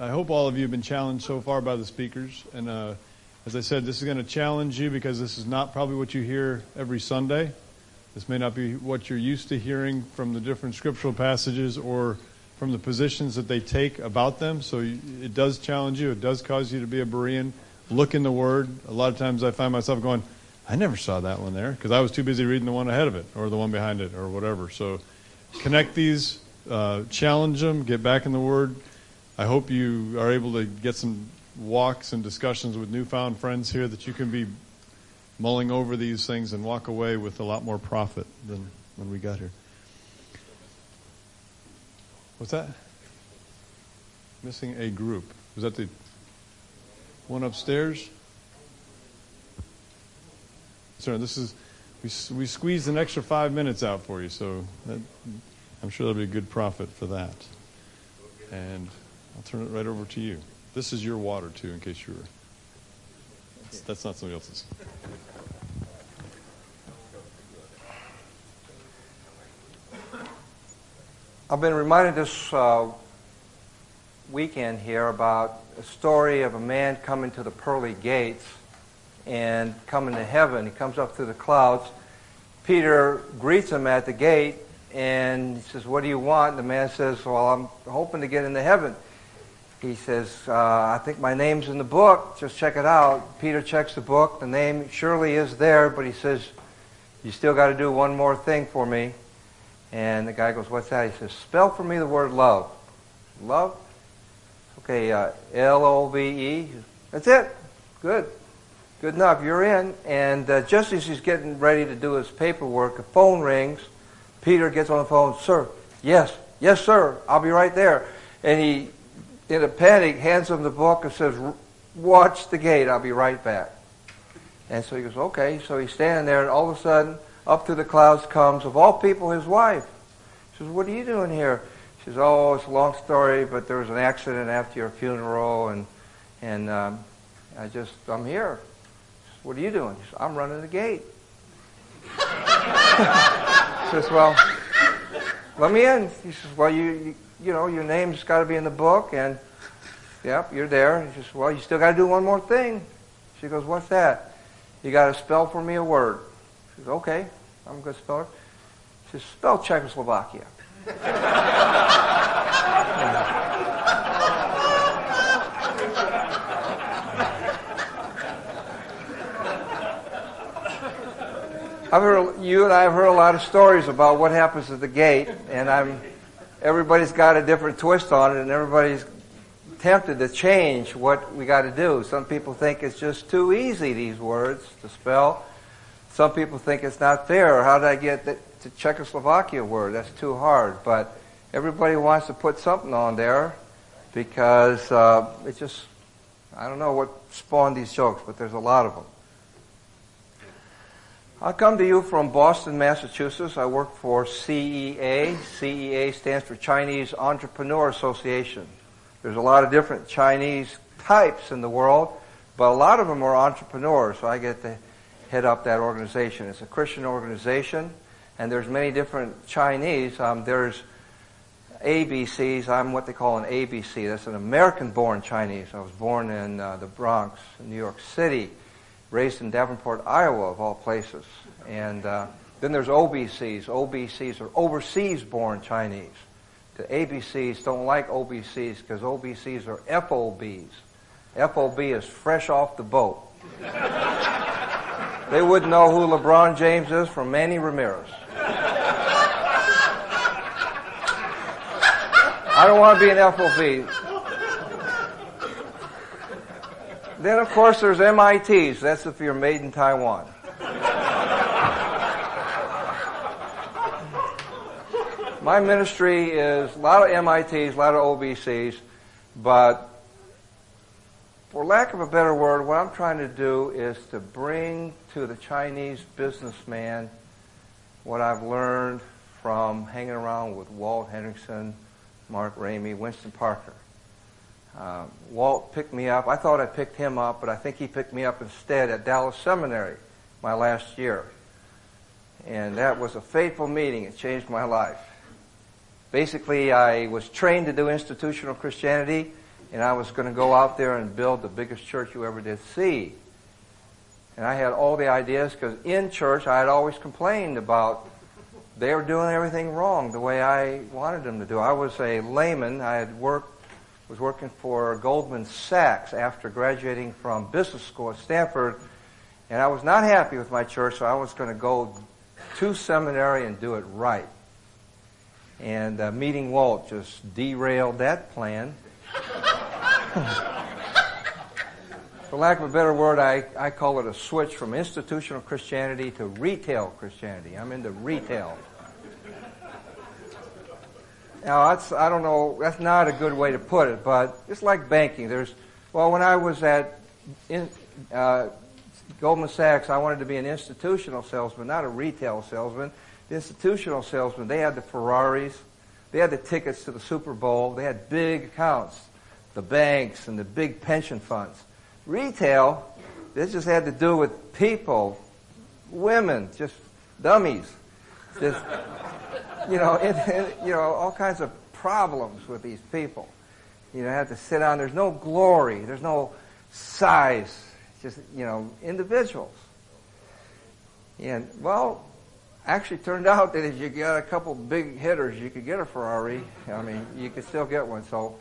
I hope all of you have been challenged so far by the speakers. And uh, as I said, this is going to challenge you because this is not probably what you hear every Sunday. This may not be what you're used to hearing from the different scriptural passages or from the positions that they take about them. So it does challenge you. It does cause you to be a Berean. Look in the Word. A lot of times I find myself going, I never saw that one there because I was too busy reading the one ahead of it or the one behind it or whatever. So connect these, uh, challenge them, get back in the Word. I hope you are able to get some walks and discussions with newfound friends here that you can be mulling over these things and walk away with a lot more profit than when we got here. What's that? Missing a group. Was that the one upstairs? Sir, this is we we squeezed an extra five minutes out for you, so that, I'm sure there'll be a good profit for that. And I'll turn it right over to you. This is your water too, in case you were. That's, that's not somebody else's. I've been reminded this uh, weekend here about a story of a man coming to the pearly gates and coming to heaven. He comes up through the clouds. Peter greets him at the gate and he says, What do you want? And The man says, Well, I'm hoping to get into heaven. He says, uh, I think my name's in the book. Just check it out. Peter checks the book. The name surely is there, but he says, You still got to do one more thing for me. And the guy goes, what's that? He says, spell for me the word love. Love? Okay, uh, L-O-V-E. That's it. Good. Good enough. You're in. And uh, just as he's getting ready to do his paperwork, a phone rings. Peter gets on the phone. Sir, yes, yes, sir. I'll be right there. And he, in a panic, hands him the book and says, watch the gate. I'll be right back. And so he goes, okay. So he's standing there, and all of a sudden, up through the clouds comes, of all people, his wife. She says, What are you doing here? She says, Oh, it's a long story, but there was an accident after your funeral, and, and um, I just, I'm here. Says, what are you doing? Says, I'm running the gate. she says, Well, let me in. He says, Well, you, you, you know, your name's got to be in the book, and yep, you're there. He says, Well, you still got to do one more thing. She goes, What's that? You got to spell for me a word. She says, Okay. I'm a good speller. She says, spell Czechoslovakia. I've heard you and I have heard a lot of stories about what happens at the gate, and I'm everybody's got a different twist on it, and everybody's tempted to change what we got to do. Some people think it's just too easy these words to spell. Some people think it's not fair. How did I get the, the Czechoslovakia word? That's too hard. But everybody wants to put something on there because uh, it just, I don't know what spawned these jokes, but there's a lot of them. I come to you from Boston, Massachusetts. I work for CEA. CEA stands for Chinese Entrepreneur Association. There's a lot of different Chinese types in the world, but a lot of them are entrepreneurs, so I get to head up that organization. It's a Christian organization, and there's many different Chinese. Um, there's ABCs. I'm what they call an ABC. That's an American-born Chinese. I was born in uh, the Bronx, New York City, raised in Davenport, Iowa, of all places. And uh, then there's OBCs. OBCs are overseas-born Chinese. The ABCs don't like OBCs because OBCs are FOBs. FOB is fresh off the boat. They wouldn't know who LeBron James is from Manny Ramirez. I don't want to be an FOB. Then, of course, there's MITs. That's if you're made in Taiwan. My ministry is a lot of MITs, a lot of OBCs, but for lack of a better word, what I'm trying to do is to bring to the Chinese businessman what I've learned from hanging around with Walt Henrichsen, Mark Ramey, Winston Parker. Uh, Walt picked me up. I thought I picked him up, but I think he picked me up instead at Dallas Seminary my last year. And that was a fateful meeting. It changed my life. Basically, I was trained to do institutional Christianity and I was going to go out there and build the biggest church you ever did see. And I had all the ideas because in church I had always complained about they were doing everything wrong the way I wanted them to do. I was a layman. I had worked, was working for Goldman Sachs after graduating from business school at Stanford, and I was not happy with my church, so I was going to go to seminary and do it right. And uh, meeting Walt just derailed that plan. For lack of a better word, I, I call it a switch from institutional Christianity to retail Christianity. I'm into retail. Now, that's, I don't know, that's not a good way to put it, but it's like banking. There's, well, when I was at in, uh, Goldman Sachs, I wanted to be an institutional salesman, not a retail salesman. The institutional salesman, they had the Ferraris, they had the tickets to the Super Bowl, they had big accounts, the banks and the big pension funds. Retail, this just had to do with people, women, just dummies. Just, you know, it, it, you know, all kinds of problems with these people. You know, have to sit down. There's no glory. There's no size. Just, you know, individuals. And, well, actually turned out that if you got a couple big hitters, you could get a Ferrari. I mean, you could still get one. So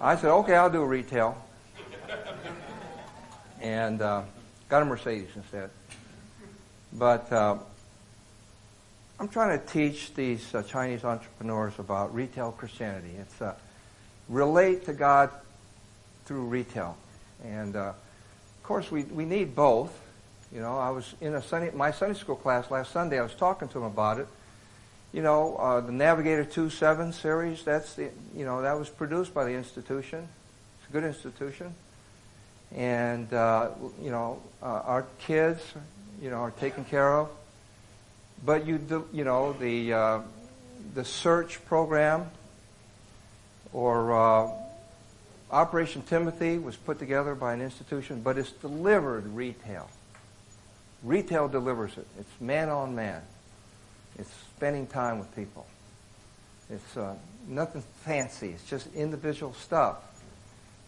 I said, okay, I'll do retail and uh, got a Mercedes instead. But uh, I'm trying to teach these uh, Chinese entrepreneurs about retail Christianity. It's uh, relate to God through retail, and uh, of course we we need both. You know, I was in a Sunday, my Sunday school class last Sunday. I was talking to them about it. You know, uh, the Navigator 2.7 series. That's the you know that was produced by the institution. It's a good institution and uh, you know uh, our kids, you know, are taken care of. But you do, you know the uh, the search program or uh, Operation Timothy was put together by an institution, but it's delivered retail. Retail delivers it. It's man on man. It's spending time with people. It's uh, nothing fancy. It's just individual stuff.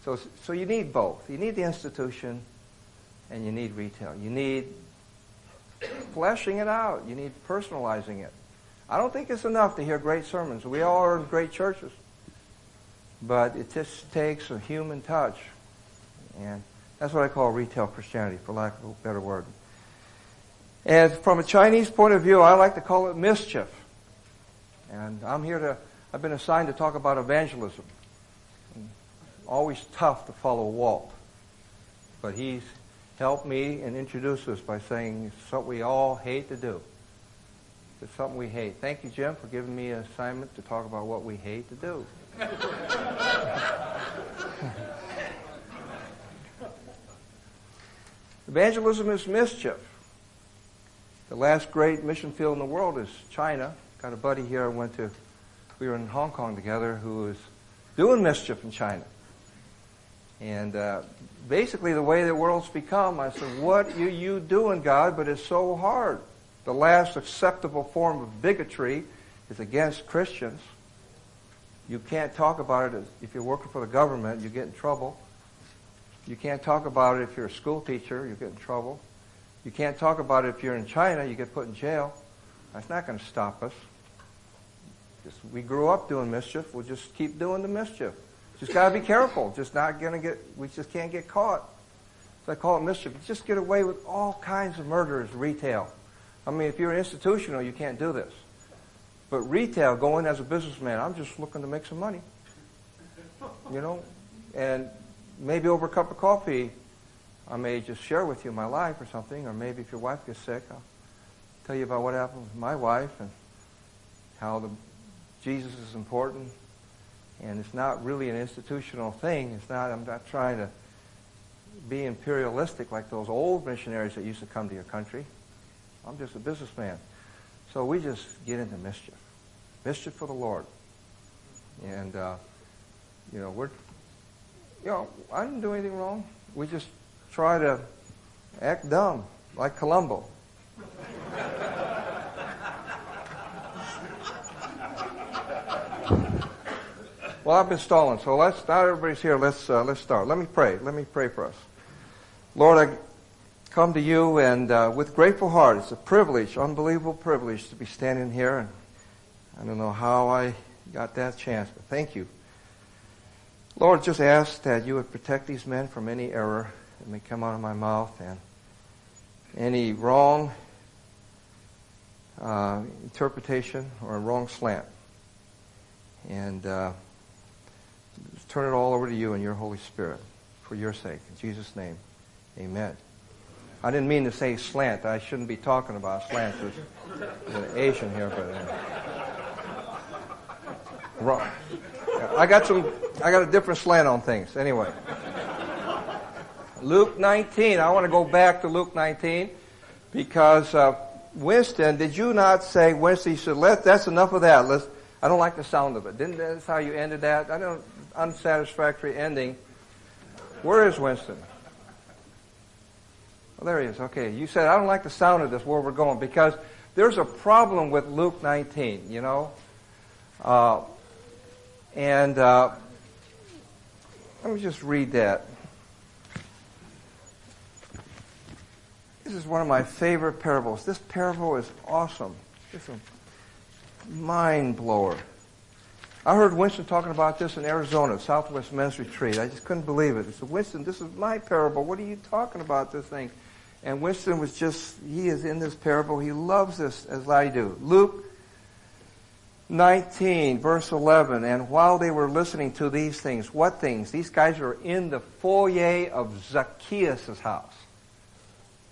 So, so you need both. You need the institution and you need retail. You need fleshing it out. You need personalizing it. I don't think it's enough to hear great sermons. We all are in great churches. But it just takes a human touch. And that's what I call retail Christianity, for lack of a better word. And from a Chinese point of view, I like to call it mischief. And I'm here to, I've been assigned to talk about evangelism always tough to follow Walt. But he's helped me and introduced us by saying it's something we all hate to do. It's something we hate. Thank you, Jim, for giving me an assignment to talk about what we hate to do. Evangelism is mischief. The last great mission field in the world is China. Got a buddy here I went to, we were in Hong Kong together who was doing mischief in China. And uh, basically, the way the world's become, I said, What are you doing, God? But it's so hard. The last acceptable form of bigotry is against Christians. You can't talk about it if you're working for the government, you get in trouble. You can't talk about it if you're a school teacher, you get in trouble. You can't talk about it if you're in China, you get put in jail. That's not going to stop us. Just, we grew up doing mischief, we'll just keep doing the mischief. Just got to be careful. Just not going to get, we just can't get caught. So I call it mischief. Just get away with all kinds of murders, retail. I mean, if you're institutional, you can't do this. But retail, going as a businessman, I'm just looking to make some money. You know? And maybe over a cup of coffee, I may just share with you my life or something, or maybe if your wife gets sick, I'll tell you about what happened with my wife and how the Jesus is important and it's not really an institutional thing. It's not, I'm not trying to be imperialistic like those old missionaries that used to come to your country. I'm just a businessman. So we just get into mischief. Mischief for the Lord. And, uh, you know, we're, you know, I didn't do anything wrong. We just try to act dumb, like Columbo. Well, I've been stalling, so let's, not everybody's here, let's, uh, let's start. Let me pray. Let me pray for us. Lord, I come to you and uh, with grateful heart. It's a privilege, unbelievable privilege to be standing here. And I don't know how I got that chance, but thank you. Lord, just ask that you would protect these men from any error that may come out of my mouth and any wrong uh, interpretation or a wrong slant. And uh, turn it all over to you and your Holy Spirit for your sake. In Jesus' name, amen. I didn't mean to say slant. I shouldn't be talking about slant. There's an Asian here, but uh, wrong. I got some. I got a different slant on things. Anyway, Luke 19. I want to go back to Luke 19 because uh, Winston, did you not say Winston? You said, "Let that's enough of that." Let's. I don't like the sound of it. Didn't that's how you ended that? I don't unsatisfactory ending. Where is Winston? Well, there he is. Okay, you said I don't like the sound of this where we're going because there's a problem with Luke 19. You know, uh, and uh, let me just read that. This is one of my favorite parables. This parable is awesome. It's a mind blower. I heard Winston talking about this in Arizona, Southwest Men's Retreat. I just couldn't believe it. He said, Winston, this is my parable. What are you talking about, this thing? And Winston was just, he is in this parable. He loves this as I do. Luke 19, verse 11. And while they were listening to these things, what things? These guys are in the foyer of Zacchaeus' house.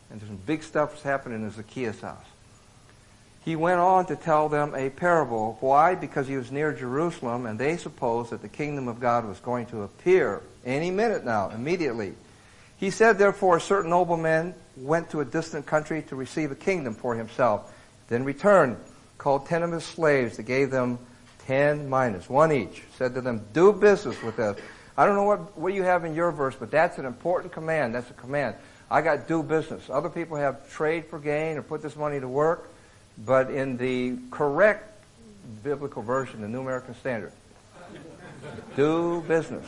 And there's some big stuff that's happening in Zacchaeus' house. He went on to tell them a parable. Why? Because he was near Jerusalem and they supposed that the kingdom of God was going to appear any minute now, immediately. He said, therefore, a certain nobleman went to a distant country to receive a kingdom for himself, then returned, called ten of his slaves, that gave them ten minas, one each, said to them, do business with us. I don't know what, what you have in your verse, but that's an important command. That's a command. I got do business. Other people have trade for gain or put this money to work, but in the correct biblical version, the New American Standard, do business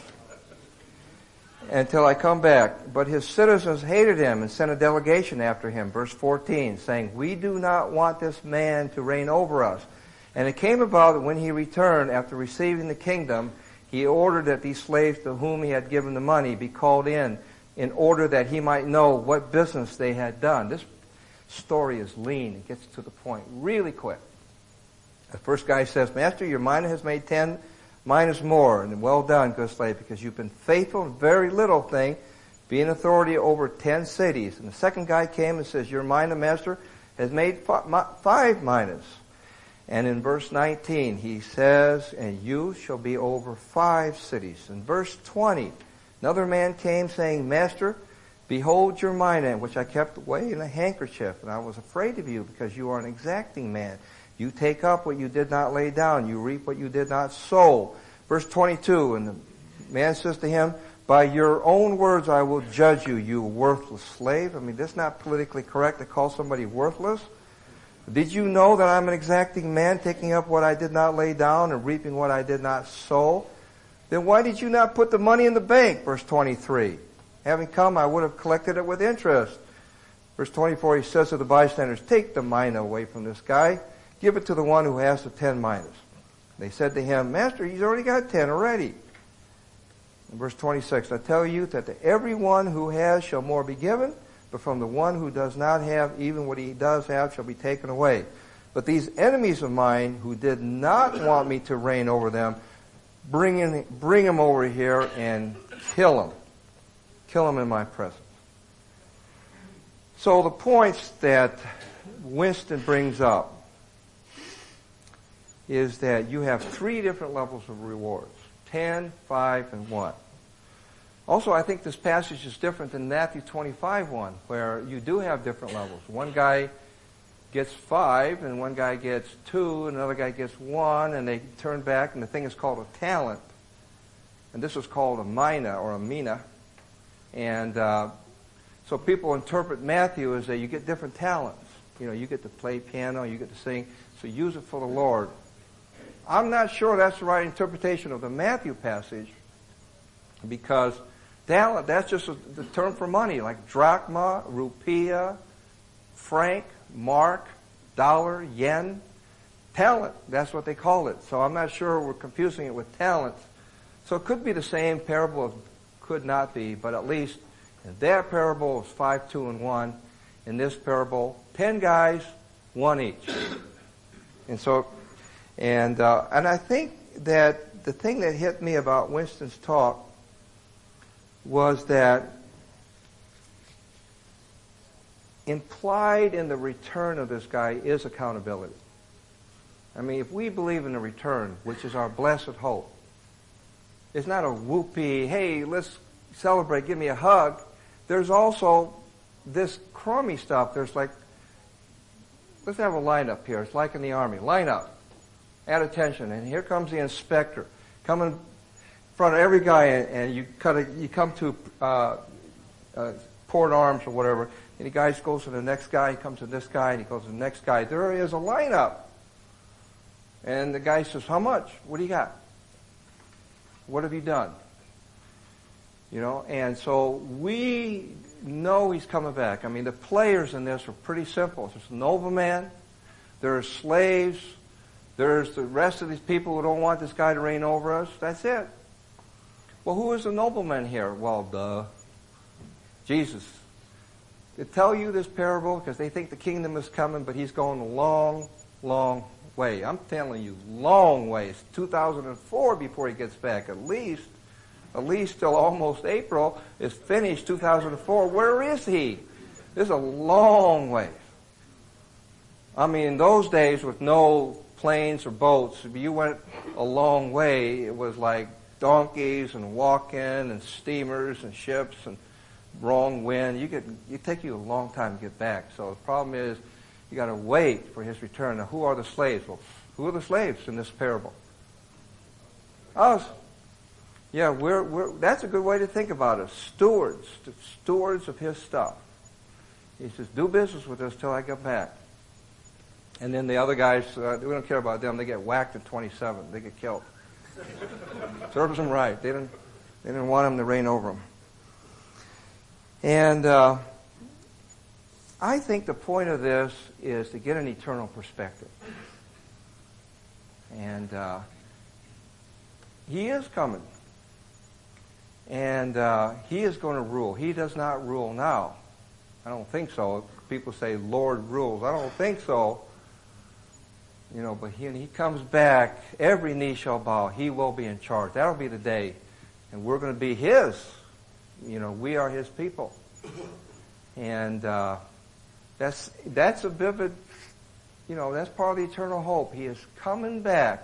until I come back. But his citizens hated him and sent a delegation after him, verse 14, saying, We do not want this man to reign over us. And it came about that when he returned after receiving the kingdom, he ordered that these slaves to whom he had given the money be called in, in order that he might know what business they had done. This story is lean. It gets to the point really quick. The first guy says, Master, your mina has made ten minas more, and well done, good slave, because you've been faithful in very little thing, being authority over ten cities. And the second guy came and says, Your mina, master, has made five minas. And in verse 19, he says, And you shall be over five cities. In verse 20, another man came saying, Master, behold your mina, which I kept away in a handkerchief, and I was afraid of you because you are an exacting man. You take up what you did not lay down. You reap what you did not sow. Verse 22, and the man says to him, by your own words I will judge you, you worthless slave. I mean, that's not politically correct to call somebody worthless. Did you know that I'm an exacting man, taking up what I did not lay down and reaping what I did not sow? Then why did you not put the money in the bank? Verse 23. Having come, I would have collected it with interest. Verse 24, he says to the bystanders, take the mina away from this guy. Give it to the one who has the ten minas. They said to him, Master, he's already got ten already. In verse 26, I tell you that to everyone who has shall more be given, but from the one who does not have, even what he does have shall be taken away. But these enemies of mine who did not want me to reign over them, bring, in, bring them over here and kill them. Kill them in my presence. So the points that Winston brings up is that you have three different levels of rewards 10, 5, and 1. Also, I think this passage is different than Matthew 25 1, where you do have different levels. One guy gets 5, and one guy gets 2, and another guy gets 1, and they turn back, and the thing is called a talent. And this is called a mina or a mina. And uh, so people interpret Matthew as that you get different talents. You know, you get to play piano, you get to sing, so use it for the Lord. I'm not sure that's the right interpretation of the Matthew passage because talent, that's just a, the term for money, like drachma, rupiah, franc, mark, dollar, yen. Talent, that's what they call it. So I'm not sure we're confusing it with talents. So it could be the same parable, could not be, but at least in that parable it's 5, 2, and 1. In this parable, 10 guys, one each. And so, and, uh, and I think that the thing that hit me about Winston's talk was that implied in the return of this guy is accountability. I mean, if we believe in the return, which is our blessed hope, it's not a whoopee, hey, let's celebrate, give me a hug. There's also this crummy stuff. There's like, let's have a lineup here. It's like in the army. Line up. At attention. And here comes the inspector. Coming in front of every guy, and, and you, cut a, you come to uh, uh, port arms or whatever, and the guy goes to the next guy, he comes to this guy, and he goes to the next guy. There is a lineup. And the guy says, How much? What do you got? What have you done? You know, and so we know he's coming back. I mean, the players in this are pretty simple. There's a nobleman, there are slaves, there's the rest of these people who don't want this guy to reign over us. That's it. Well, who is the nobleman here? Well, duh. Jesus. They tell you this parable because they think the kingdom is coming, but he's going a long, long way. I'm telling you, long ways. 2004 before he gets back, at least. At least till almost April is finished 2004. Where is he? This is a long way. I mean, in those days with no planes or boats, if you went a long way, it was like donkeys and walking and steamers and ships and wrong wind. You could it take you a long time to get back. So the problem is you got to wait for his return. Now, who are the slaves? Well, who are the slaves in this parable? Us. Yeah, we're, we're, that's a good way to think about it. Stewards, stewards of his stuff. He says, do business with us till I get back. And then the other guys, uh, we don't care about them. They get whacked at 27. They get killed. Serves them right. They didn't, they didn't want him to reign over them. And uh, I think the point of this is to get an eternal perspective. And uh, he is coming. And uh, he is going to rule. He does not rule now. I don't think so. People say Lord rules. I don't think so. You know, but he, he comes back, every knee shall bow. He will be in charge. That'll be the day. And we're going to be his. You know, we are his people. And uh, that's, that's a vivid, you know, that's part of the eternal hope. He is coming back.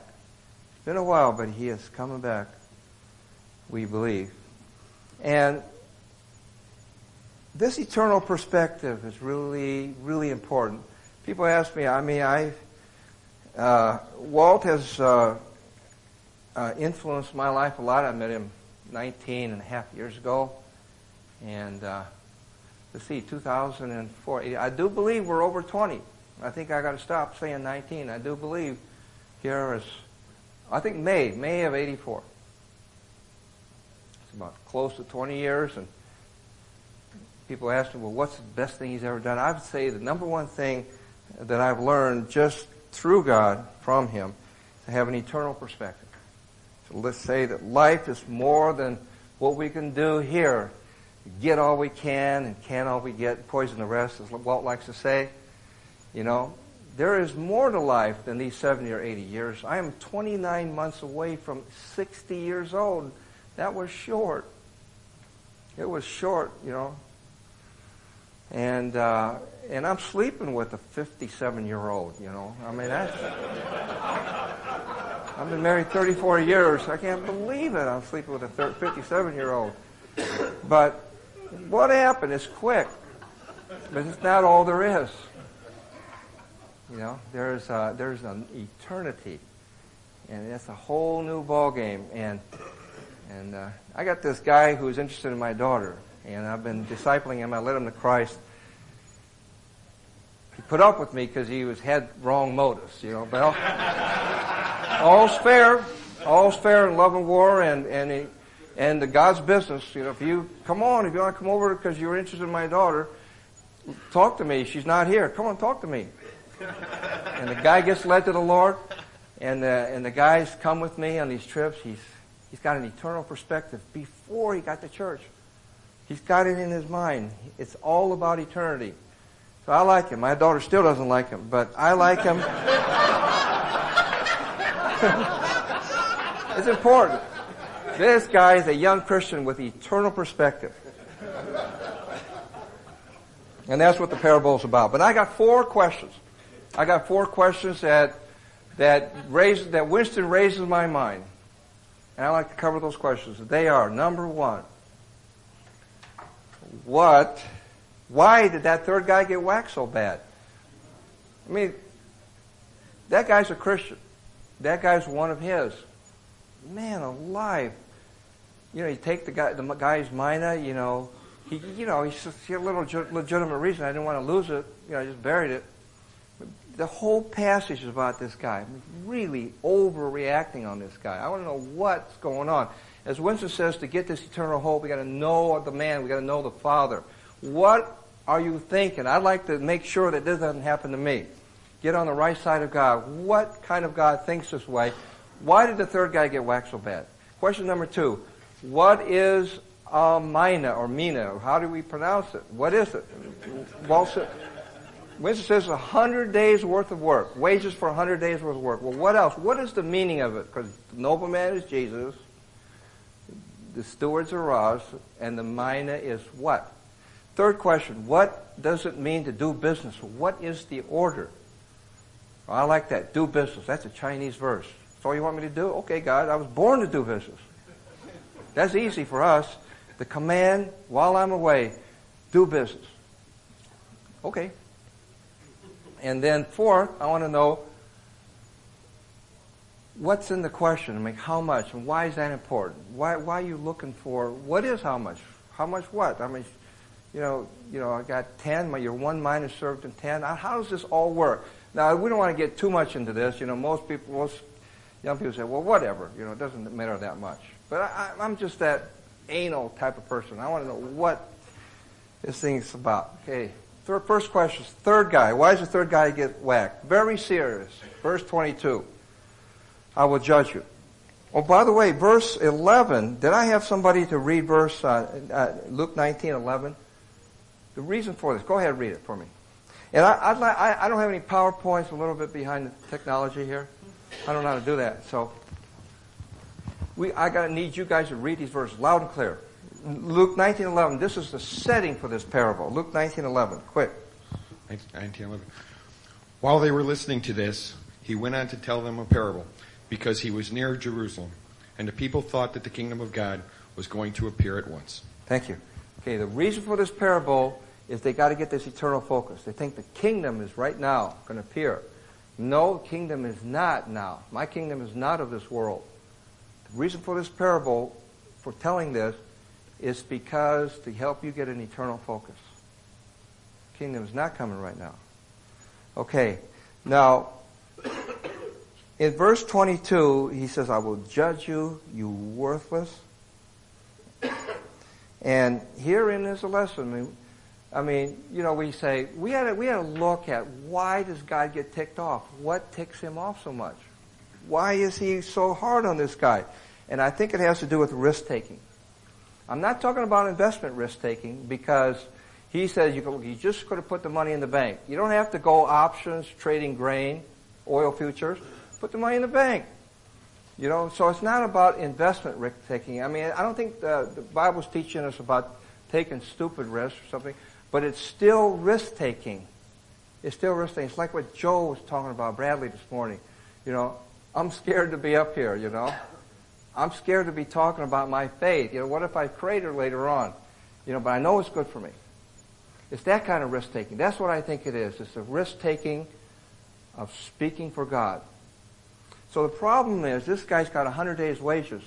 It's been a while, but he is coming back, we believe. And this eternal perspective is really, really important. People ask me, I mean, I, uh, Walt has uh, uh, influenced my life a lot. I met him 19 and a half years ago. And uh, let's see, 2004. I do believe we're over 20. I think I got to stop saying 19. I do believe here is, I think May, May of 84. It's about close to 20 years, and people ask me, well, what's the best thing he's ever done? I would say the number one thing that I've learned just through God from him to have an eternal perspective. So let's say that life is more than what we can do here get all we can and can all we get, poison the rest, as Walt likes to say. You know, there is more to life than these 70 or 80 years. I am 29 months away from 60 years old. That was short. It was short, you know. And uh, and I'm sleeping with a 57 year old, you know. I mean, that's. I've been married 34 years. I can't believe it. I'm sleeping with a 57 year old. But what happened is quick, but it's not all there is. You know, there's a, there's an eternity, and it's a whole new ball game. And and uh, I got this guy who's interested in my daughter, and I've been discipling him. I led him to Christ. He put up with me because he was had wrong motives, you know. But all's fair, all's fair in love and war, and and and the God's business. You know, if you come on, if you want to come over because you're interested in my daughter, talk to me. She's not here. Come on, talk to me. and the guy gets led to the Lord, and the, and the guys come with me on these trips. He's he's got an eternal perspective before he got to church. He's got it in his mind. It's all about eternity. So I like him. My daughter still doesn't like him, but I like him. it's important. This guy is a young Christian with eternal perspective. And that's what the parable is about. But I got four questions. I got four questions that that raise that Winston raises my mind. And I like to cover those questions. They are number one. What why did that third guy get whacked so bad? I mean, that guy's a Christian. That guy's one of his. Man alive. You know, you take the guy, the guy's mina, you know, he, you know, he's just, he had a little legitimate reason. I didn't want to lose it. You know, I just buried it. The whole passage is about this guy. I'm really overreacting on this guy. I want to know what's going on. As Winston says, to get this eternal hope, we got to know the man. We got to know the Father. What are you thinking? I'd like to make sure that this doesn't happen to me. Get on the right side of God. What kind of God thinks this way? Why did the third guy get whacked so bad? Question number two. What is a mina or mina? How do we pronounce it? What is it? Winston says a hundred days worth of work. Wages for a hundred days worth of work. Well, what else? What is the meaning of it? Because the nobleman is Jesus. The stewards are us. And the mina is what? Third question, what does it mean to do business? What is the order? I like that. Do business. That's a Chinese verse. That's all you want me to do? Okay, God, I was born to do business. That's easy for us. The command, while I'm away, do business. Okay. And then fourth, I want to know what's in the question. I mean, how much and why is that important? Why, why are you looking for, what is how much? How much what? I mean, you know, you know, I got 10, my, your one mina is served in 10. How does this all work? Now, we don't want to get too much into this. You know, most people, most young people say, well, whatever. You know, it doesn't matter that much. But I, I'm just that anal type of person. I want to know what this thing's about. Okay. Third, first question, third guy. Why does the third guy get whacked? Very serious. Verse 22. I will judge you. Oh, by the way, verse 11, did I have somebody to read verse, uh, uh, Luke 19, 11? The reason for this, go ahead read it for me. And I, I, I don't have any PowerPoints a little bit behind the technology here. I don't know how to do that. So we, I got to need you guys to read these verses loud and clear. Luke 19:11. This is the setting for this parable. Luke 19:11. Quick. 19:11. While they were listening to this, he went on to tell them a parable because he was near Jerusalem, and the people thought that the kingdom of God was going to appear at once. Thank you. Okay, the reason for this parable is they got to get this eternal focus. They think the kingdom is right now going to appear. No, kingdom is not now. My kingdom is not of this world. Reason for this parable, for telling this, is because to help you get an eternal focus. Kingdom is not coming right now. Okay, now, in verse 22, he says, I will judge you, you worthless. And herein is a lesson. I mean, you know, we say we had we had to look at why does God get ticked off? What ticks him off so much? Why is he so hard on this guy? And I think it has to do with risk taking. I'm not talking about investment risk taking because he says you, just got to put the money in the bank. You don't have to go options, trading grain, oil futures. Put the money in the bank. You know, so it's not about investment risk taking. I mean, I don't think the, the Bible's teaching us about taking stupid risks or something, but it's still risk taking. It's still risk taking. It's like what Joe was talking about, Bradley, this morning. You know, I'm scared to be up here, you know. I'm scared to be talking about my faith. You know, what if I crater later on? You know, but I know it's good for me. It's that kind of risk taking. That's what I think it is. It's the risk taking of speaking for God. So the problem is this guy's got 100 days wages.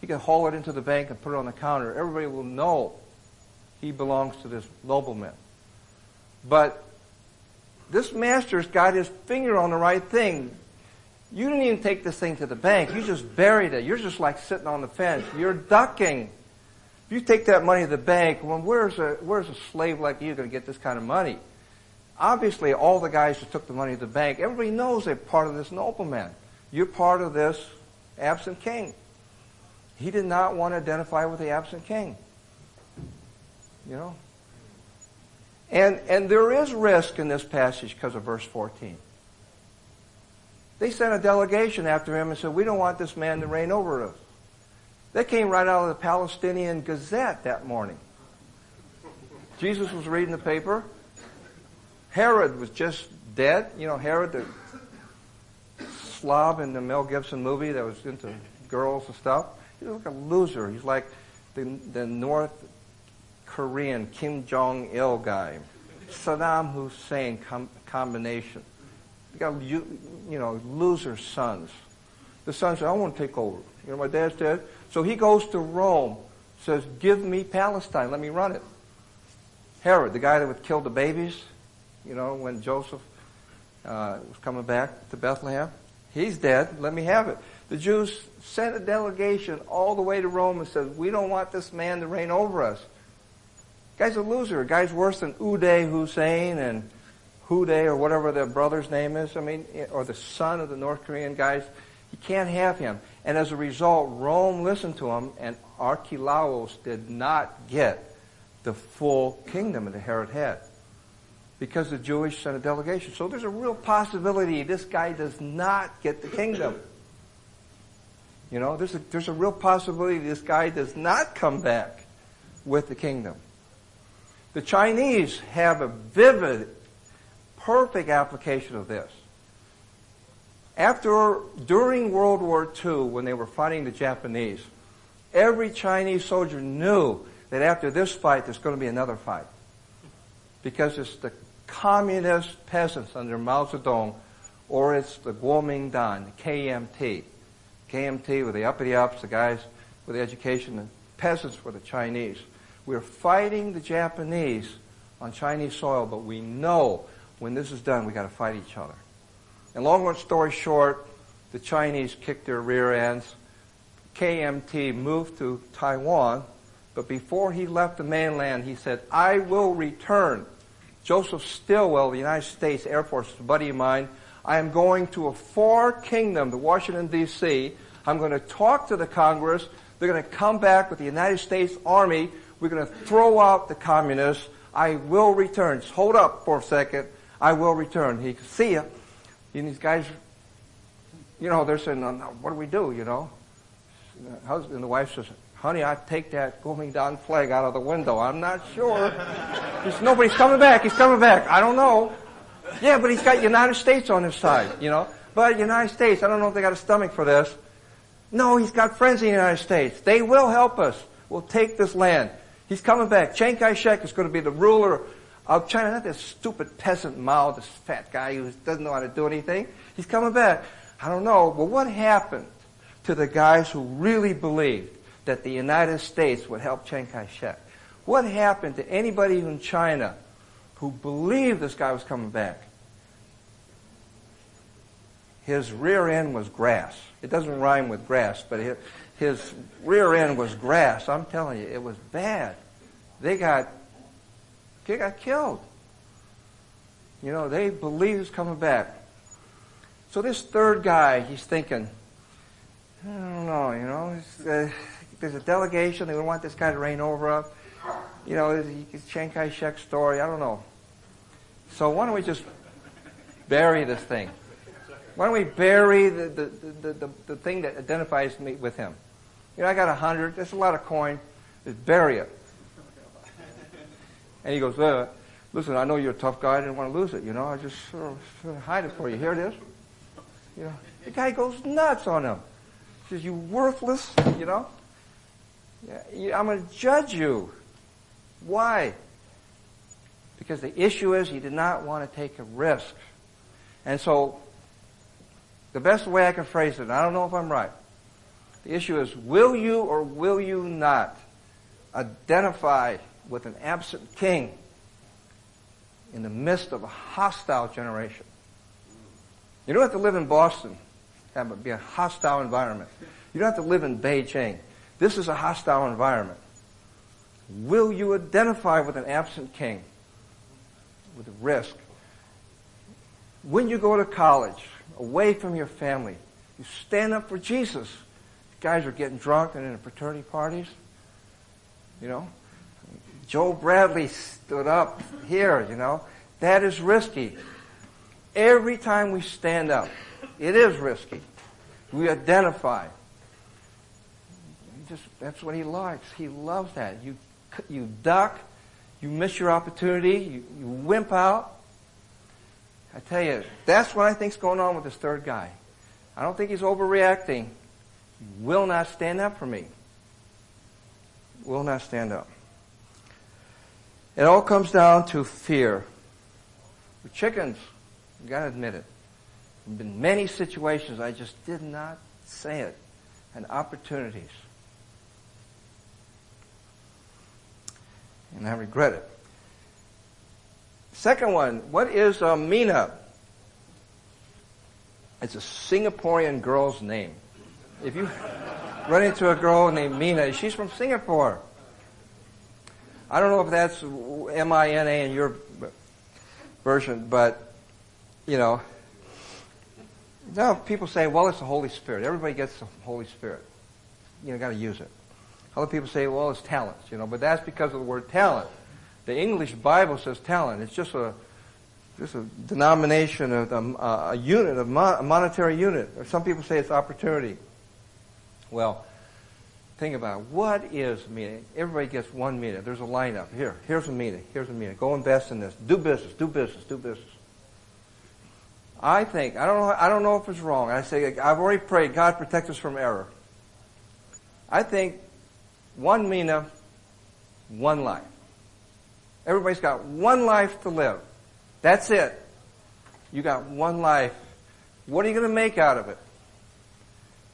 He can haul it into the bank and put it on the counter. Everybody will know he belongs to this nobleman. But this master's got his finger on the right thing. You didn't even take this thing to the bank. You just buried it. You're just like sitting on the fence. You're ducking. If you take that money to the bank, well, where's a, where's a slave like you going to get this kind of money? Obviously, all the guys who took the money to the bank, everybody knows they're part of this nobleman. You're part of this absent king. He did not want to identify with the absent king. You know? And, and there is risk in this passage because of verse 14. They sent a delegation after him and said, We don't want this man to reign over us. They came right out of the Palestinian Gazette that morning. Jesus was reading the paper. Herod was just dead. You know, Herod, the slob in the Mel Gibson movie that was into girls and stuff. He was like a loser. He's like the, the North Korean Kim Jong Il guy, Saddam Hussein com- combination. You got you, you know loser sons. The son said, "I want to take over." You know, my dad's dead, so he goes to Rome, says, "Give me Palestine, let me run it." Herod, the guy that would kill the babies, you know, when Joseph uh, was coming back to Bethlehem, he's dead. Let me have it. The Jews sent a delegation all the way to Rome and said, "We don't want this man to reign over us." Guy's a loser. Guy's worse than Uday Hussein and Huday or whatever the brother's name is. I mean, or the son of the North Korean guys. You can't have him. And as a result, Rome listened to him, and Archelaus did not get the full kingdom that Herod had because the Jewish sent a delegation. So there's a real possibility this guy does not get the kingdom. You know, there's a, there's a real possibility this guy does not come back with the kingdom. The Chinese have a vivid, perfect application of this. After, during World War II, when they were fighting the Japanese, every Chinese soldier knew that after this fight, there's going to be another fight. Because it's the communist peasants under Mao Zedong, or it's the Kuomintang, KMT. KMT were the uppity ups, the guys with the education, the peasants were the Chinese. We're fighting the Japanese on Chinese soil, but we know when this is done, we got to fight each other. And long story short, the Chinese kicked their rear ends. KMT moved to Taiwan, but before he left the mainland, he said, I will return. Joseph Stilwell, the United States Air Force, buddy of mine, I am going to a far kingdom, to Washington, D.C. I'm going to talk to the Congress. They're going to come back with the United States Army. We're going to throw out the communists. I will return. Just hold up for a second. I will return. He see you. And these guys, you know, they're saying, what do we do, you know? The husband and the wife says, honey, I'd take that Kuomintang flag out of the window. I'm not sure. He's, nobody's coming back. He's coming back. I don't know. Yeah, but he's got United States on his side, you know. But United States, I don't know if they got a stomach for this. No, he's got friends in the United States. They will help us. We'll take this land. He's coming back. Chiang Kai-shek is going to be the ruler of China. Not this stupid peasant Mao, this fat guy who doesn't know how to do anything. He's coming back. I don't know. But what happened to the guys who really believed that the United States would help Chiang Kai-shek? What happened to anybody in China who believed this guy was coming back? His rear end was grass. It doesn't rhyme with grass, but his, his rear end was grass. I'm telling you, it was bad. They got, they got killed. You know, they believe he's coming back. So this third guy, he's thinking, I don't know, you know, uh, there's a delegation, they would want this guy to reign over us. You know, it's Chiang Kai-shek story, I don't know. So why don't we just bury this thing? Why don't we bury the, the, the, the, the thing that identifies me with him? You know, I got a hundred, that's a lot of coin. Just bury it. And he goes, listen, I know you're a tough guy. I didn't want to lose it. You know, I just sort of hide it for you. Here it is. You know, the guy goes nuts on him. He says, you worthless, you know. Yeah, I'm going to judge you. Why? Because the issue is he did not want to take a risk. And so, the best way I can phrase it, I don't know if I'm right. The issue is, will you or will you not identify with an absent king in the midst of a hostile generation? You don't have to live in Boston have it be a hostile environment. You don't have to live in Beijing. This is a hostile environment. Will you identify with an absent king? With a risk. When you go to college, away from your family, you stand up for Jesus. Guys are getting drunk and in fraternity parties. You know? Joe Bradley stood up here, you know. That is risky. Every time we stand up, it is risky. We identify. Just, that's what he likes. He loves that. You, you duck, you miss your opportunity, you, you wimp out. I tell you, that's what I think's going on with this third guy. I don't think he's overreacting. He will not stand up for me. Will not stand up. It all comes down to fear. The chickens, you gotta admit it. There have been many situations I just did not say it, and opportunities. And I regret it. Second one, what is uh, a Mina? It's a Singaporean girl's name. If you run into a girl named Mina, she's from Singapore. I don't know if that's M-I-N-A in your version, but, you know, now people say, well, it's the Holy Spirit. Everybody gets the Holy Spirit. You know, got to use it. Other people say, well, it's talents, you know, but that's because of the word talent. The English Bible says talent. It's just a just a denomination, of um, a, a unit, a, mon- a monetary unit. Some people say it's opportunity. Well, think about it. What is meeting? Everybody gets one meeting. There's a lineup. Here, here's a meeting. Here's a meeting. Go invest in this. Do business. Do business. Do business. I think I don't know. I don't know if it's wrong. I say I've already prayed. God protect us from error. I think one mina, one life. Everybody's got one life to live. That's it. You got one life. What are you going to make out of it?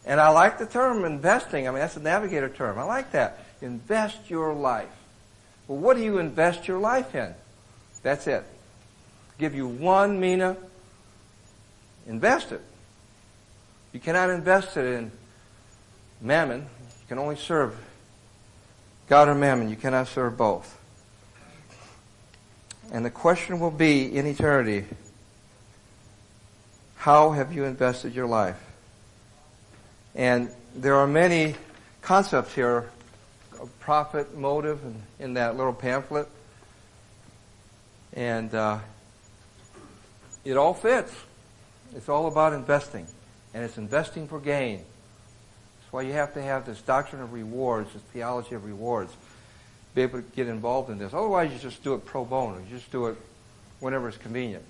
And I like the term investing. I mean, that's a navigator term. I like that. Invest your life. Well, what do you invest your life in? That's it. Give you one mina. Invest it. You cannot invest it in mammon. You can only serve God or mammon. You cannot serve both. And the question will be in eternity, how have you invested your life? And there are many concepts here of profit motive in, in that little pamphlet. And uh, it all fits. It's all about investing. And it's investing for gain. That's why you have to have this doctrine of rewards, this theology of rewards be able to get involved in this. Otherwise, you just do it pro bono. You just do it whenever it's convenient.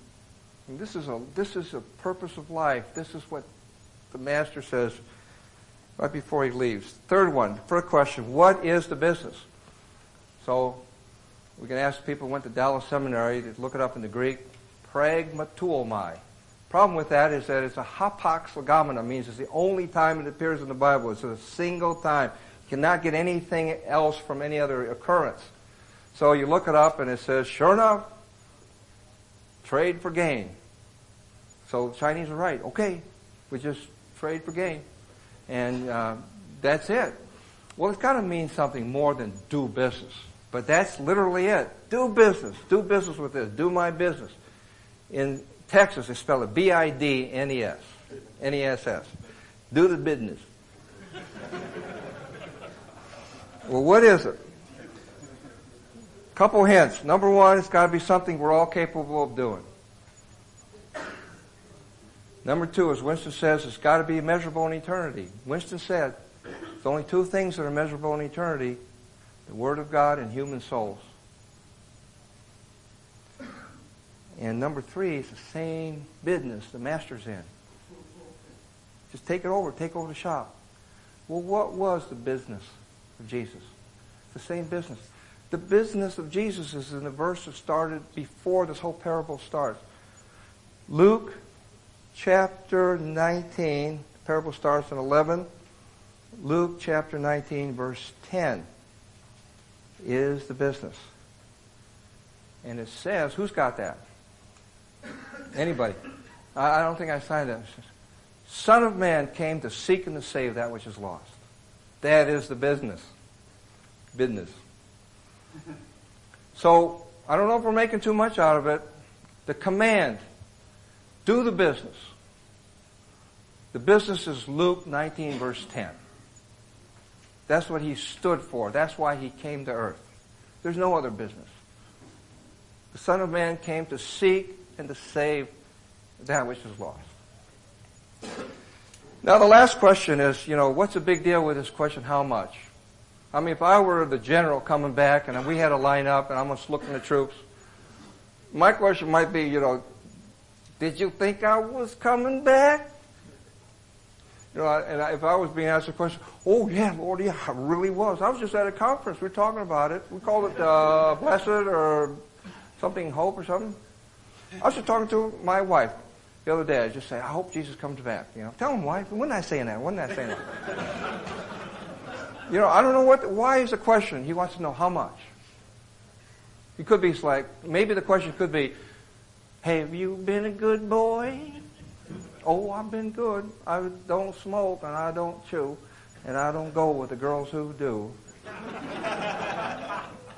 And this is a this is a purpose of life. This is what the master says right before he leaves. Third one, first question: What is the business? So we can ask people who went to Dallas Seminary to look it up in the Greek. Pragmateuomai. Problem with that is that it's a hapax legomena, means it's the only time it appears in the Bible. It's a single time cannot get anything else from any other occurrence. So you look it up and it says, sure enough, trade for gain. So Chinese are right. Okay, we just trade for gain. And uh, that's it. Well, it's got to mean something more than do business. But that's literally it. Do business. Do business with this. Do my business. In Texas, they spell it B-I-D-N-E-S. N-E-S-S. Do the business. Well, what is it? Couple hints. Number one, it's got to be something we're all capable of doing. Number two, as Winston says, it's got to be measurable in eternity. Winston said, there's only two things that are measurable in eternity, the Word of God and human souls. And number three, it's the same business the master's in. Just take it over, take over the shop. Well, what was the business? of Jesus. The same business. The business of Jesus is in the verse that started before this whole parable starts. Luke chapter 19, the parable starts in 11. Luke chapter 19, verse 10 is the business. And it says, who's got that? Anybody? I, don't think I signed that. Son of Man came to seek and to save that which is lost. That is the business. Business. So, I don't know if we're making too much out of it. The command, do the business. The business is Luke 19 verse 10. That's what he stood for. That's why he came to earth. There's no other business. The Son of Man came to seek and to save that which is lost. Now the last question is, you know, what's the big deal with this question, how much? I mean, if I were the general coming back and we had a line up and I'm just looking at troops, my question might be, you know, did you think I was coming back? You know, and if I was being asked a question, oh yeah, Lord, yeah, I really was. I was just at a conference. We were talking about it. We called it uh, Blessed or something Hope or something. I was just talking to my wife the other day. I just say, I hope Jesus comes back. You know, tell him, wife. Wasn't I saying that? Wasn't I saying that? you know, I don't know what. Why is the question? He wants to know how much. He could be like maybe the question could be, Have you been a good boy? Oh, I've been good. I don't smoke and I don't chew, and I don't go with the girls who do.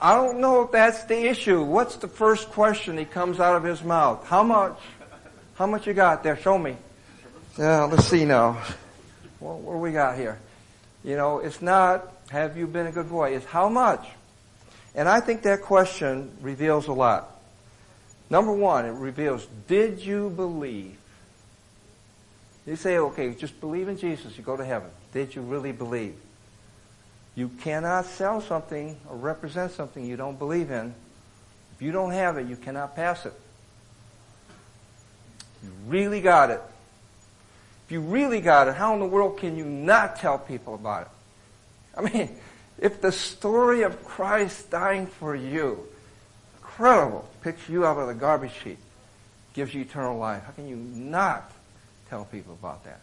I don't know if that's the issue. What's the first question he comes out of his mouth? How much? How much you got there? Show me. Yeah, let's see now. What, what do we got here? You know, it's not, have you been a good boy? It's how much? And I think that question reveals a lot. Number one, it reveals, did you believe? You say, okay, just believe in Jesus, you go to heaven. Did you really believe? You cannot sell something or represent something you don't believe in. If you don't have it, you cannot pass it. You really got it. If you really got it, how in the world can you not tell people about it? I mean, if the story of Christ dying for you, incredible, picks you out of the garbage heap, gives you eternal life, how can you not tell people about that?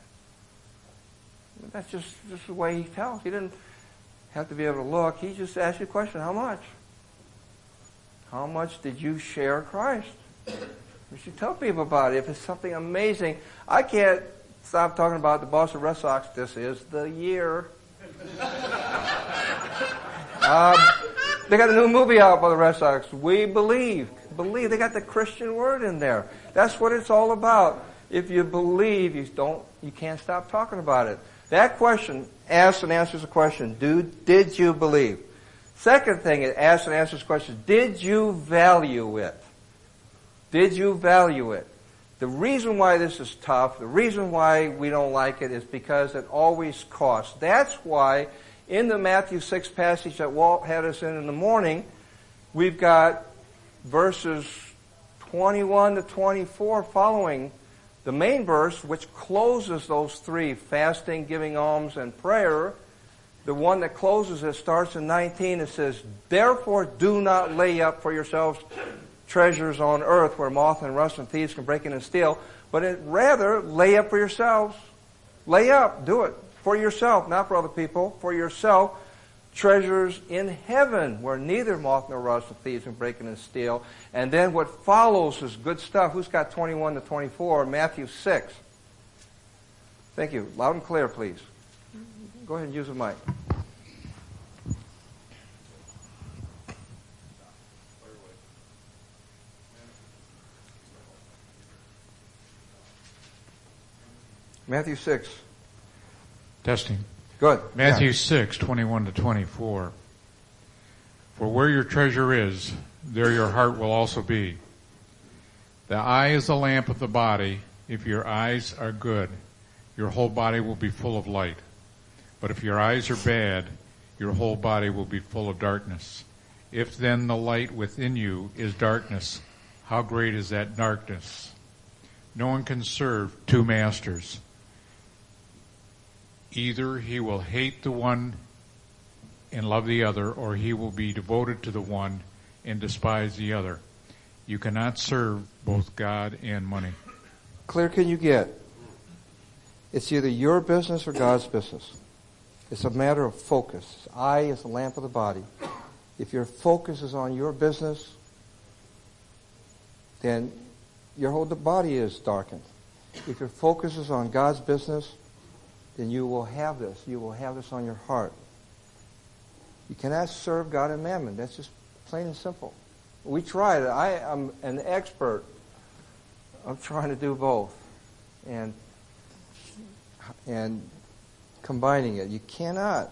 That's just, just the way he tells. He didn't have to be able to look. He just asked you a question, how much? How much did you share Christ? We should tell people about it. If it's something amazing, I can't stop talking about the Boston Red Sox. This is the year. um, they got a new movie out by the Red Sox. We believe. Believe. They got the Christian word in there. That's what it's all about. If you believe, you don't, you can't stop talking about it. That question asks and answers the question, do, did you believe? Second thing, it asks and answers the question, did you value it? Did you value it? The reason why this is tough, the reason why we don't like it is because it always costs. That's why in the Matthew 6 passage that Walt had us in in the morning, we've got verses 21 to 24 following the main verse, which closes those three, fasting, giving alms, and prayer. The one that closes it starts in 19. It says, Therefore do not lay up for yourselves treasures on earth where moth and rust and thieves can break in and steal, but rather lay up for yourselves. Lay up, do it for yourself, not for other people, for yourself. Treasures in heaven where neither moth nor rust thieves can break in and steal. And then what follows is good stuff. Who's got 21 to 24? Matthew 6. Thank you. Loud and clear, please. Go ahead and use the mic. Matthew 6. Testing. Good. Matthew Yeah. 6, 21 to 24. For where your treasure is, there your heart will also be. The eye is the lamp of the body. If your eyes are good, your whole body will be full of light. But if your eyes are bad, your whole body will be full of darkness. If then the light within you is darkness, how great is that darkness? No one can serve two masters. Either he will hate the one and love the other, or he will be devoted to the one and despise the other. You cannot serve both God and money. Clear can you get? It's either your business or God's business. It's a matter of focus. Eye is the lamp of the body. If your focus is on your business, then your whole body is darkened. if your focus is on God's business, then you will have this. You will have this on your heart. You cannot serve God and mammon. That's just plain and simple. We tried. I am an expert of trying to do both. And and combining it. You cannot.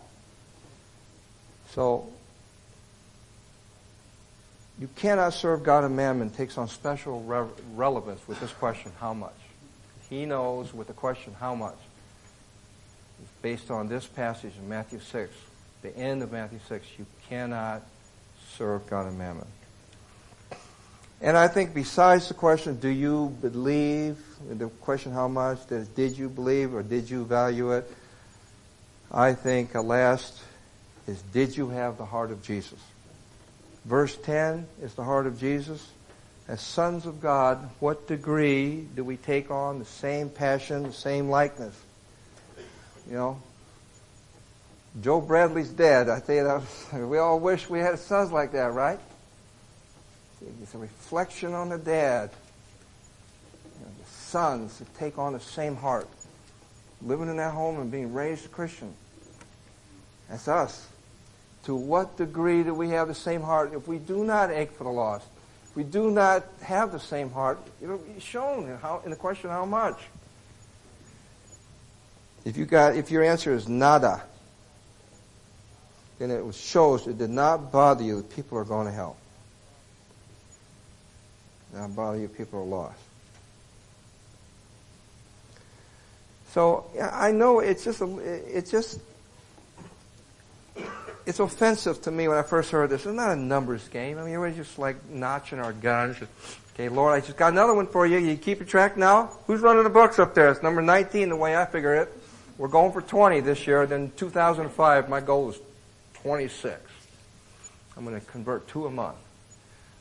So you cannot serve God and mammon takes on special re- relevance with this question, how much? He knows with the question, how much? Based on this passage in Matthew 6, the end of Matthew 6. You cannot serve God and mammon. And I think besides the question, do you believe, the question how much, did you believe or did you value it? I think a last is did you have the heart of Jesus? Verse 10 is the heart of Jesus. As sons of God, what degree do we take on the same passion, the same likeness? You know, Joe Bradley's dead. I tell you that we all wish we had sons like that, right? It's a reflection on the dad. You know, the sons that take on the same heart, living in that home and being raised a Christian. That's us. To what degree do we have the same heart? If we do not ache for the lost, if we do not have the same heart, it'll be shown in, how, in the question how much. If you got, if your answer is nada, then it shows it did not bother you that people are going to hell. Not bother you, people are lost. So I know it's just it's just it's offensive to me when I first heard this. It's not a numbers game. I mean, we're just like notching our guns. Okay, Lord, I just got another one for you. You keep your track now? Who's running the books up there? It's number 19 the way I figure it. We're going for 20 this year. Then 2005, my goal is 26. I'm going to convert two a month.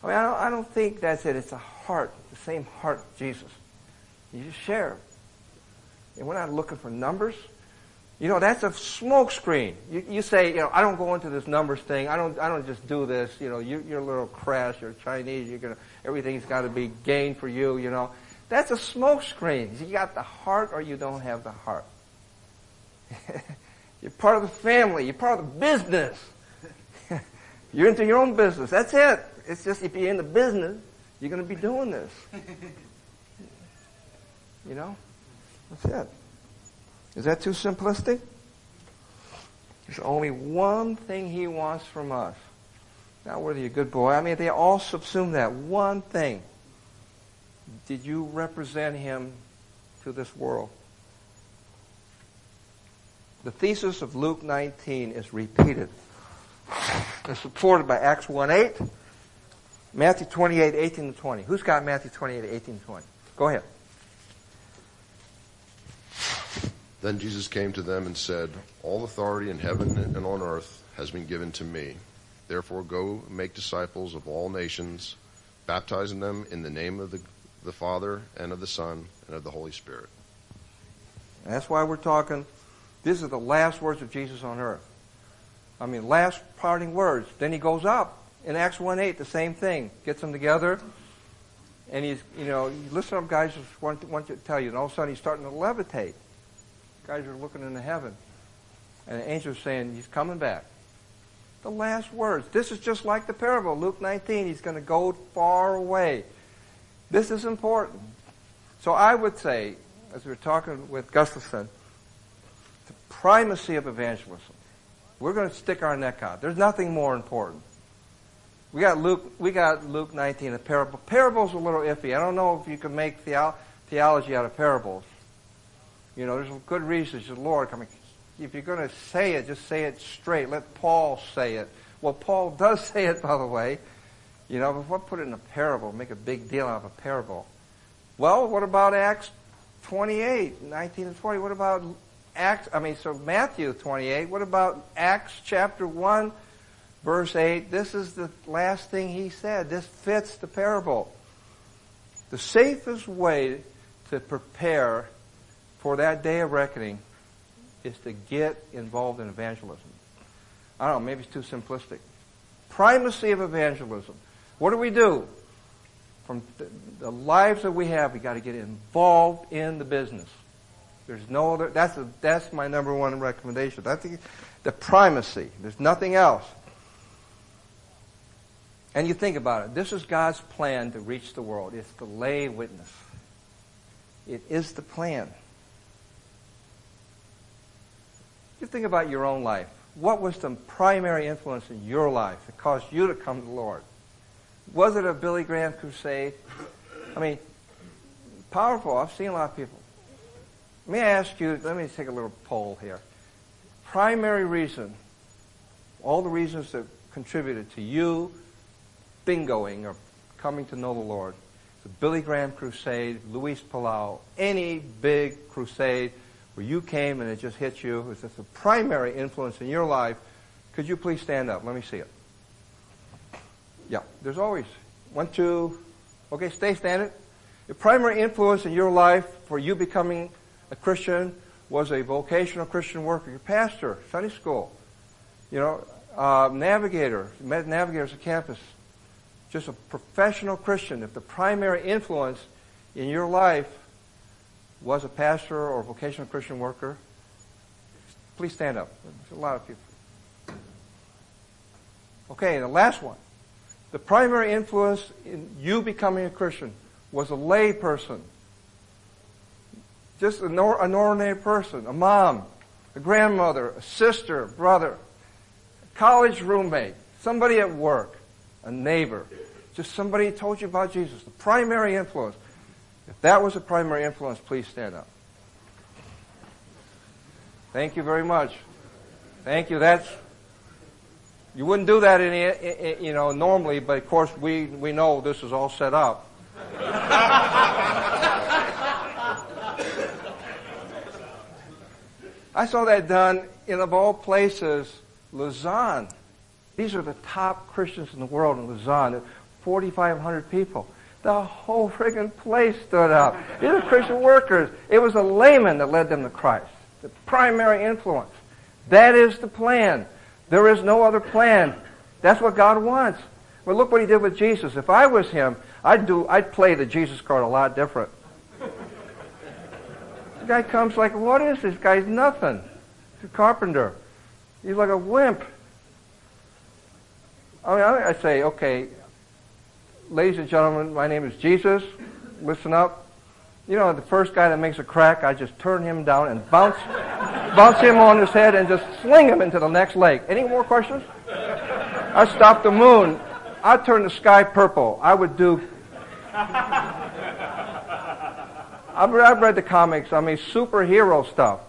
I mean, I don't, I don't think that's it. It's a heart, the same heart of Jesus. You just share. And we're not looking for numbers. You know, that's a smokescreen. You, you say, you know, I don't go into this numbers thing. I don't, I don't just do this. You know, you, you're a little crash. You're Chinese. You're gonna, everything's got to be gain for you. You know, that's a smokescreen. You got the heart, or you don't have the heart. you're part of the family. You're part of the business. you're into your own business. That's it. It's just if you're in the business, you're going to be doing this. You know, that's it. Is that too simplistic? There's only one thing he wants from us. Not whether you're a good boy. I mean, they all subsume that. One thing. Did you represent him to this world? The thesis of Luke 19 is repeated. It's supported by Acts 1 8, Matthew 28, 18 to 20. Who's got Matthew 28, 18 to 20? Go ahead. Then Jesus came to them and said, All authority in heaven and on earth has been given to me. Therefore go make disciples of all nations, baptizing them in the name of the, the Father and of the Son and of the Holy Spirit. And that's why we're talking, these are the last words of Jesus on earth. I mean, last parting words. Then he goes up. In Acts 1 8, the same thing. Gets them together. And he's, you know, listen up, guys, just want, want to tell you. And all of a sudden he's starting to levitate. Guys are looking into heaven. And the angel's saying, He's coming back. The last words. This is just like the parable. Luke 19, he's going to go far away. This is important. So I would say, as we were talking with Gustafson, primacy of evangelism. We're going to stick our neck out. There's nothing more important. We got Luke. We got Luke 19, a parable. Parables are a little iffy. I don't know if you can make theo- theology out of parables. You know, there's good reasons. The Lord, I mean, if you're going to say it, just say it straight. Let Paul say it. Well, Paul does say it, by the way. You know, but what put it in a parable? Make a big deal out of a parable. Well, what about Acts 28, 19 and 20? What about Acts, I mean, so Matthew 28. What about Acts chapter 1, verse 8? This is the last thing he said. This fits the parable. The safest way to prepare for that day of reckoning is to get involved in evangelism. I don't know, maybe it's too simplistic. Primacy of evangelism. What do we do? from the, lives that we have, we got to get involved in the business. There's no other. That's a, that's my number one recommendation. That's the, the primacy. There's nothing else. And you think about it. This is God's plan to reach the world. It's the lay witness. It is the plan. You think about your own life. What was the primary influence in your life that caused you to come to the Lord? Was it a Billy Graham crusade? I mean, powerful. I've seen a lot of people. May I ask you, let me take a little poll here. Primary reason, all the reasons that contributed to you bingoing or coming to know the Lord, the Billy Graham crusade, Luis Palau, any big crusade where you came and it just hit you, was this a primary influence in your life, could you please stand up? Let me see it. Yeah, there's always one, two. Okay, stay standing. The primary influence in your life for you becoming a Christian was a vocational Christian worker, your pastor, Sunday school, you know, uh, navigator, met navigators at campus, just a professional Christian. If the primary influence in your life was a pastor or a vocational Christian worker, please stand up. There's a lot of people. Okay, the last one. The primary influence in you becoming a Christian was a lay person. Just an, an ordinary person, a mom, a grandmother, a sister, brother, a college roommate, somebody at work, a neighbor, just somebody who told you about Jesus. The primary influence. If that was a primary influence, please stand up. Thank you very much. Thank you. That's you wouldn't do that in, you know normally, but of course we we know this is all set up. I saw that done in of all places, Lausanne. These are the top Christians in the world in Lausanne. 4,500 people. The whole friggin' place stood up. These are Christian workers. It was a layman that led them to Christ. The primary influence. That is the plan. There is no other plan. That's what God wants. Well, look what he did with Jesus. If I was him, I'd do, I'd play the Jesus card a lot different. The guy comes like, what is this guy's nothing? He's a carpenter. He's like a wimp. I mean, I say, okay, ladies and gentlemen, my name is Jesus. Listen up. You know, the first guy that makes a crack, I just turn him down and bounce, bounce him on his head and just sling him into the next lake. Any more questions? I stop the moon. I turn the sky purple. I would do. I've read the comics. I mean, superhero stuff.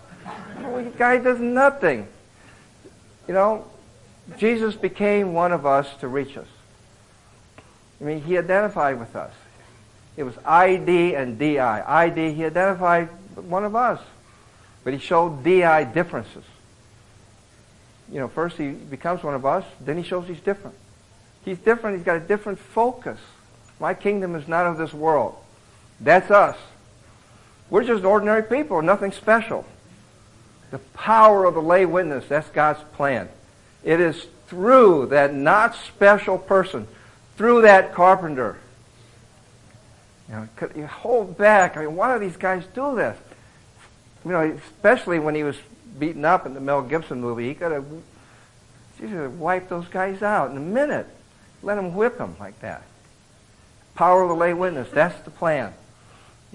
The guy does nothing. You know, Jesus became one of us to reach us. I mean, he identified with us. It was ID and DI. ID, he identified one of us. But he showed DI differences. You know, first he becomes one of us, then he shows he's different. He's different, he's got a different focus. My kingdom is not of this world. That's us. We're just ordinary people, nothing special. The power of the lay witness, that's God's plan. It is through that not special person through that carpenter. You know, could you hold back. I mean, why do these guys do this? You know, especially when he was beaten up in the Mel Gibson movie, he could have, wiped those guys out in a minute. Let him whip them like that. Power of the lay witness. That's the plan.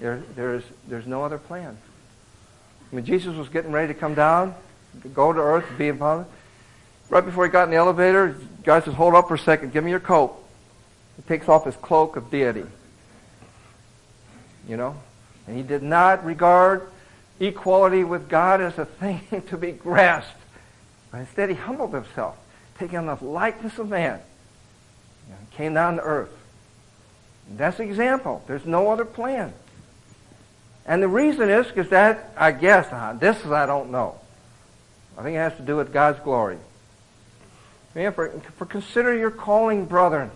There, there's, there's no other plan. Mean, Jesus was getting ready to come down, go to earth, be upon. Right before he got in the elevator, God says, "Hold up for a second. Give me your coat." He takes off his cloak of deity. You know? And he did not regard equality with God as a thing to be grasped. But instead, he humbled himself, taking on the likeness of man. Came down to earth. And that's the example. There's no other plan. And the reason is because that, I guess, uh, this is I don't know. I think it has to do with God's glory. For, for consider your calling, brethren.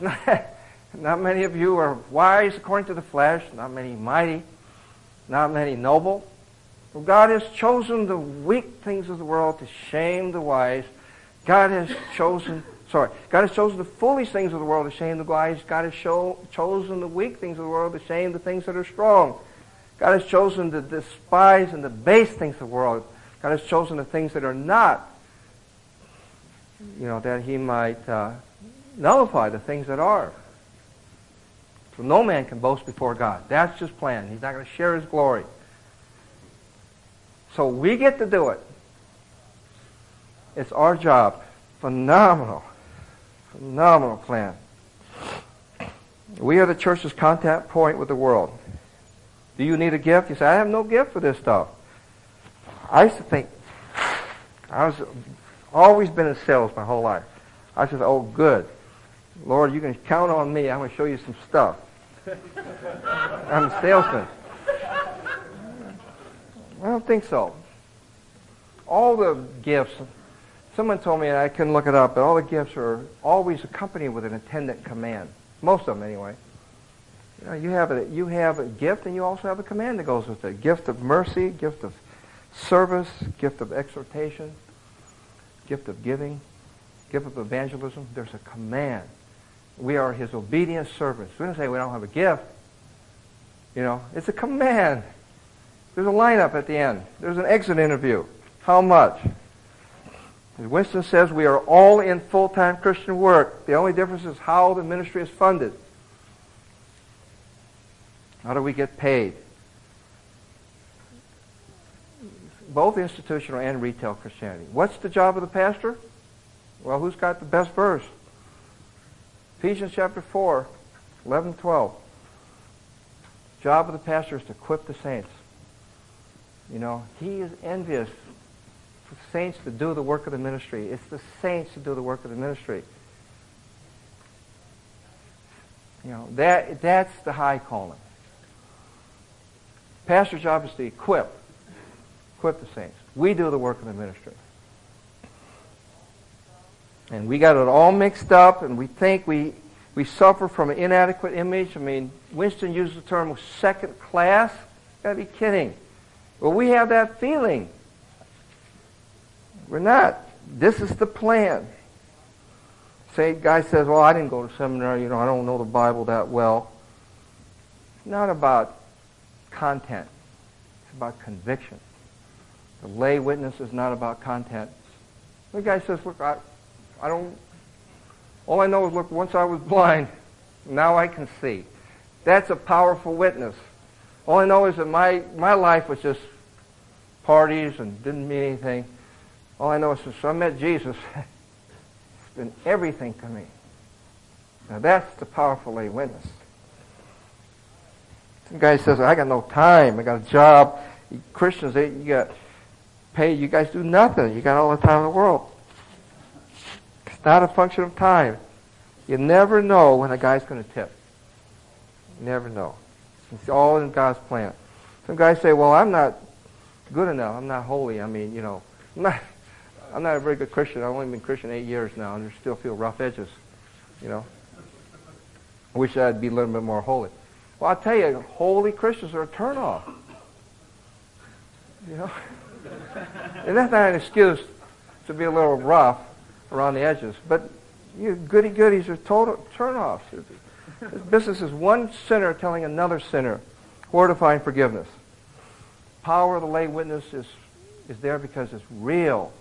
Not, not many of you are wise according to the flesh, not many mighty, not many noble. Well, God has chosen the weak things of the world to shame the wise. God has chosen sorry, God has chosen the foolish things of the world to shame the wise. God has show, chosen the weak things of the world to shame the things that are strong. God has chosen the despise and the base things of the world. God has chosen the things that are not, you know, that he might uh, nullify the things that are. So no man can boast before God. That's his plan. He's not going to share his glory. So we get to do it. It's our job. Phenomenal. Phenomenal plan. We are the church's contact point with the world. Do you need a gift? You say, I have no gift for this stuff. I used to think, I was always been in sales my whole life. I said, oh, good. Lord, you can count on me. I'm going to show you some stuff. I'm a salesman. I don't think so. All the gifts, someone told me, and I couldn't look it up, but all the gifts are always accompanied with an attendant command. Most of them, anyway. You, know, you have a you have a gift, and you also have a command that goes with it: gift of mercy, gift of service, gift of exhortation, gift of giving, gift of evangelism. There's a command. We are His obedient servants. We don't say we don't have a gift. You know, it's a command. There's a lineup at the end. There's an exit interview. How much? Winston says, we are all in full-time Christian work. The only difference is how the ministry is funded. How do we get paid? Both institutional and retail Christianity. What's the job of the pastor? Well, who's got the best verse? Ephesians chapter 4, 11, 12. Job of the pastor is to equip the saints. You know, he is envious saints to do the work of the ministry. It's the saints to do the work of the ministry. You know, that, that's the high calling. Pastor's job is to equip, equip the saints. We do the work of the ministry. And we got it all mixed up, and we think we, we suffer from an inadequate image. I mean, Winston used the term second class. Gotta be kidding. Well, we have that feeling. We're not. This is the plan. Say, guy says, well, I didn't go to seminary, you know, I don't know the Bible that well. It's not about content. It's about conviction. The lay witness is not about content. The guy says, look, I, I don't, all I know is, look, once I was blind, now I can see. That's a powerful witness. All I know is that my, my life was just parties and didn't mean anything. All I know is since I met Jesus, it's been everything to me. Now that's the powerful lay witness. Some guy says, I got no time. I got a job. Christians, they, you got paid. You guys do nothing. You got all the time in the world. It's not a function of time. You never know when a guy's going to tip. You never know. It's all in God's plan. Some guys say, well, I'm not good enough. I'm not holy. I mean, you know, I'm not, I'm not a very good Christian. I've only been Christian eight years now, and I still feel rough edges. You know, I wish I'd be a little bit more holy. Well, I'll tell you, holy Christians are a turnoff. You know, and that's not an excuse to be a little rough around the edges. But you goody goodies are total turnoffs. This business is one sinner telling another sinner where to find forgiveness. Power of the lay witness is, is there because it's real.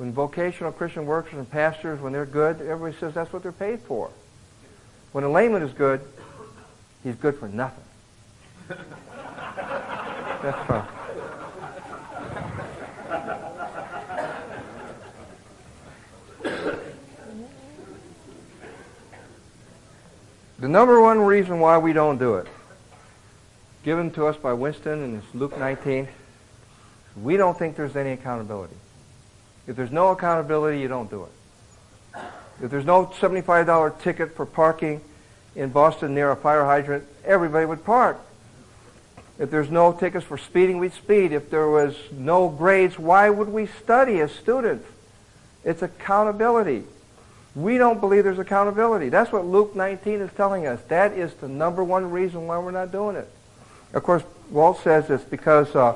When vocational Christian workers and pastors, when they're good, everybody says that's what they're paid for. When a layman is good, he's good for nothing. that's fun. The number one reason why we don't do it, given to us by Winston in Luke 19, we don't think there's any accountability. If there's no accountability, you don't do it. If there's no $75 ticket for parking in Boston near a fire hydrant, everybody would park. If there's no tickets for speeding, we'd speed. If there was no grades, why would we study as students? It's accountability. We don't believe there's accountability. That's what Luke 19 is telling us. That is the number one reason why we're not doing it. Of course, Walt says it's because uh,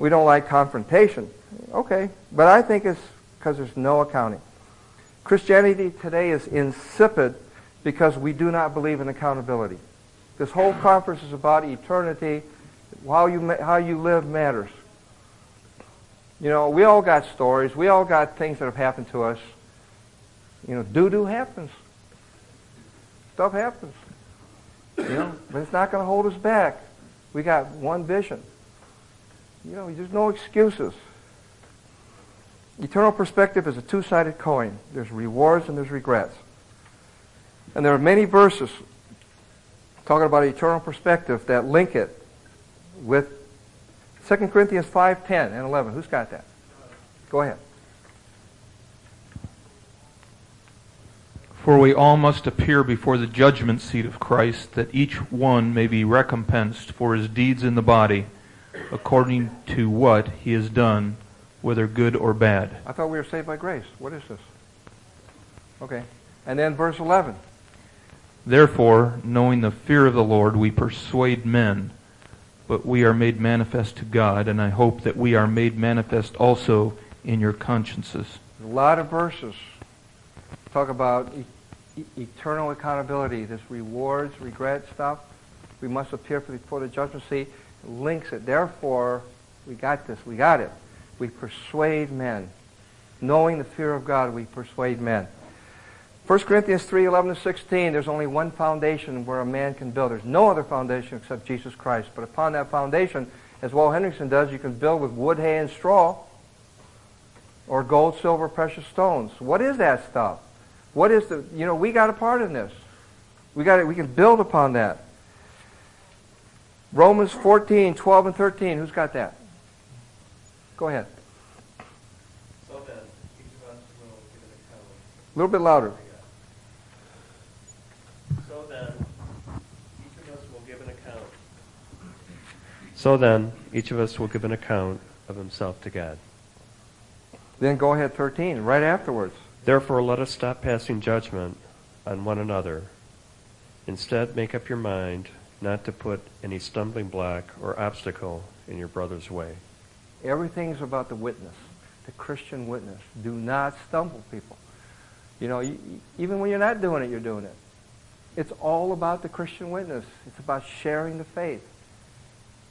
we don't like confrontation. Okay, but I think it's because there's no accounting. Christianity today is insipid because we do not believe in accountability. This whole conference is about eternity. How you, how you live matters. You know, we all got stories. We all got things that have happened to us. You know, doo-doo happens. Stuff happens. You know, but it's not going to hold us back. We got one vision. You know, there's no excuses. Eternal perspective is a two-sided coin. There's rewards and there's regrets. And there are many verses talking about eternal perspective that link it with 2 Corinthians 5, 10 and 11. Who's got that? Go ahead. For we all must appear before the judgment seat of Christ, that each one may be recompensed for his deeds in the body, according to what he has done, whether good or bad. I thought we were saved by grace. What is this? Okay. And then verse 11. Therefore, knowing the fear of the Lord, we persuade men, but we are made manifest to God, and I hope that we are made manifest also in your consciences. A lot of verses talk about e- eternal accountability, this rewards, regret stuff. We must appear before the judgment seat. Links it. Therefore, we got this. We got it. We persuade men. Knowing the fear of God, we persuade men. 1 Corinthians 3, 11 to 16, there's only one foundation where a man can build. There's no other foundation except Jesus Christ. But upon that foundation, as Walt Henrichsen does, you can build with wood, hay, and straw, or gold, silver, precious stones. What is that stuff? What is the, you know, we got a part in this. We got it, we can build upon that. Romans 14, 12 and 13, who's got that? Go ahead. So then, each of us will give an account. A little bit louder. So then, each of us will give an account. So then, each of us will give an account of himself to God. Then go ahead, 13, right afterwards. Therefore, let us stop passing judgment on one another. Instead, make up your mind not to put any stumbling block or obstacle in your brother's way. Everything's about the witness, the Christian witness. Do not stumble, people. You know, you, even when you're not doing it, you're doing it. It's all about the Christian witness. It's about sharing the faith.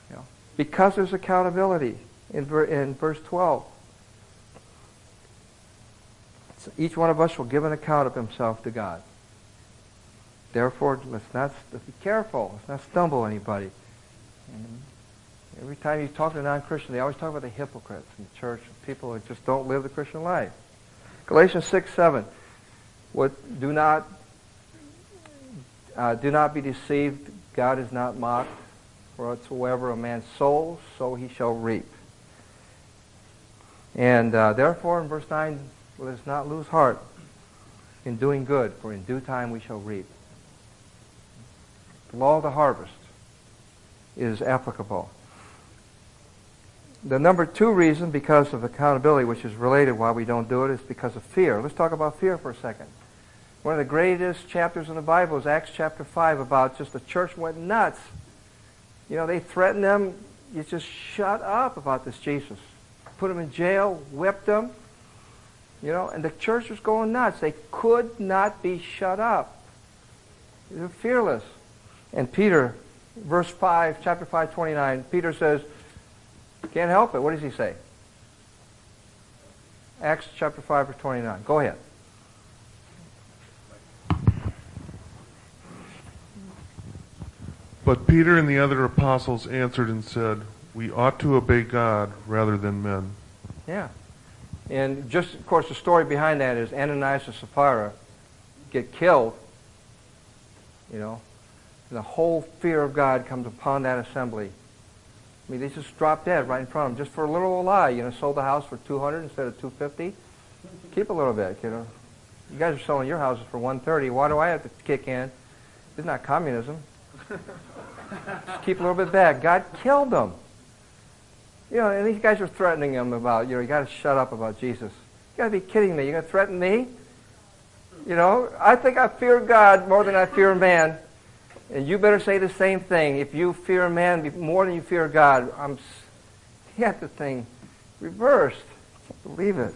You know, because there's accountability in, ver, in verse 12. So each one of us will give an account of himself to God. Therefore, let's not let's be careful. Let's not stumble anybody. Every time you talk to a non-Christian, they always talk about the hypocrites in the church, people who just don't live the Christian life. Galatians 6, 7. What, do not uh, do not be deceived. God is not mocked. For whatsoever a man sows, so he shall reap. And uh, therefore, in verse 9, let us not lose heart in doing good, for in due time we shall reap. The law of the harvest is applicable. The number two reason, because of accountability, which is related why we don't do it, is because of fear. Let's talk about fear for a second. One of the greatest chapters in the Bible is Acts chapter 5 about just the church went nuts. You know, they threatened them. You just shut up about this Jesus. Put them in jail, whipped them. You know, and the church was going nuts. They could not be shut up. They're fearless. And Peter, verse 5, chapter 5, 29, Peter says, can't help it. What does he say? Acts chapter 5, verse 29. Go ahead. But Peter and the other apostles answered and said, We ought to obey God rather than men. Yeah. And just, of course, the story behind that is Ananias and Sapphira get killed, you know, and the whole fear of God comes upon that assembly. I mean, they just drop dead right in front of them just for a little lie. You know, sold the house for 200 instead of 250. Keep a little bit, you know. You guys are selling your houses for 130. Why do I have to kick in? It's not communism. just keep a little bit back. God killed them. You know, and these guys are threatening them about, you know, you got to shut up about Jesus. You got to be kidding me. You're going to threaten me? You know, I think I fear God more than I fear man. And you better say the same thing. If you fear a man more than you fear God, I'm. You got the thing reversed. Believe it.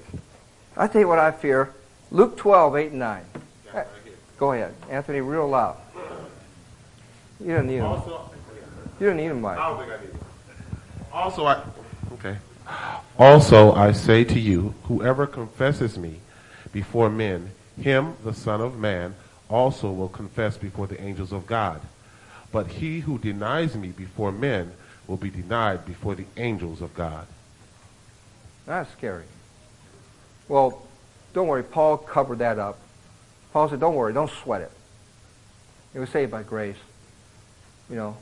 I tell you what I fear. Luke 12, 8 and 9. Go ahead. Anthony, real loud. You don't need him. You don't need him, Mike. i don't Also, I okay. Also, I say to you, whoever confesses me before men, him, the Son of Man, also will confess before the angels of God. But he who denies me before men will be denied before the angels of God. That's scary. Well, don't worry. Paul covered that up. Paul said, don't worry. Don't sweat it. It was saved by grace. You know,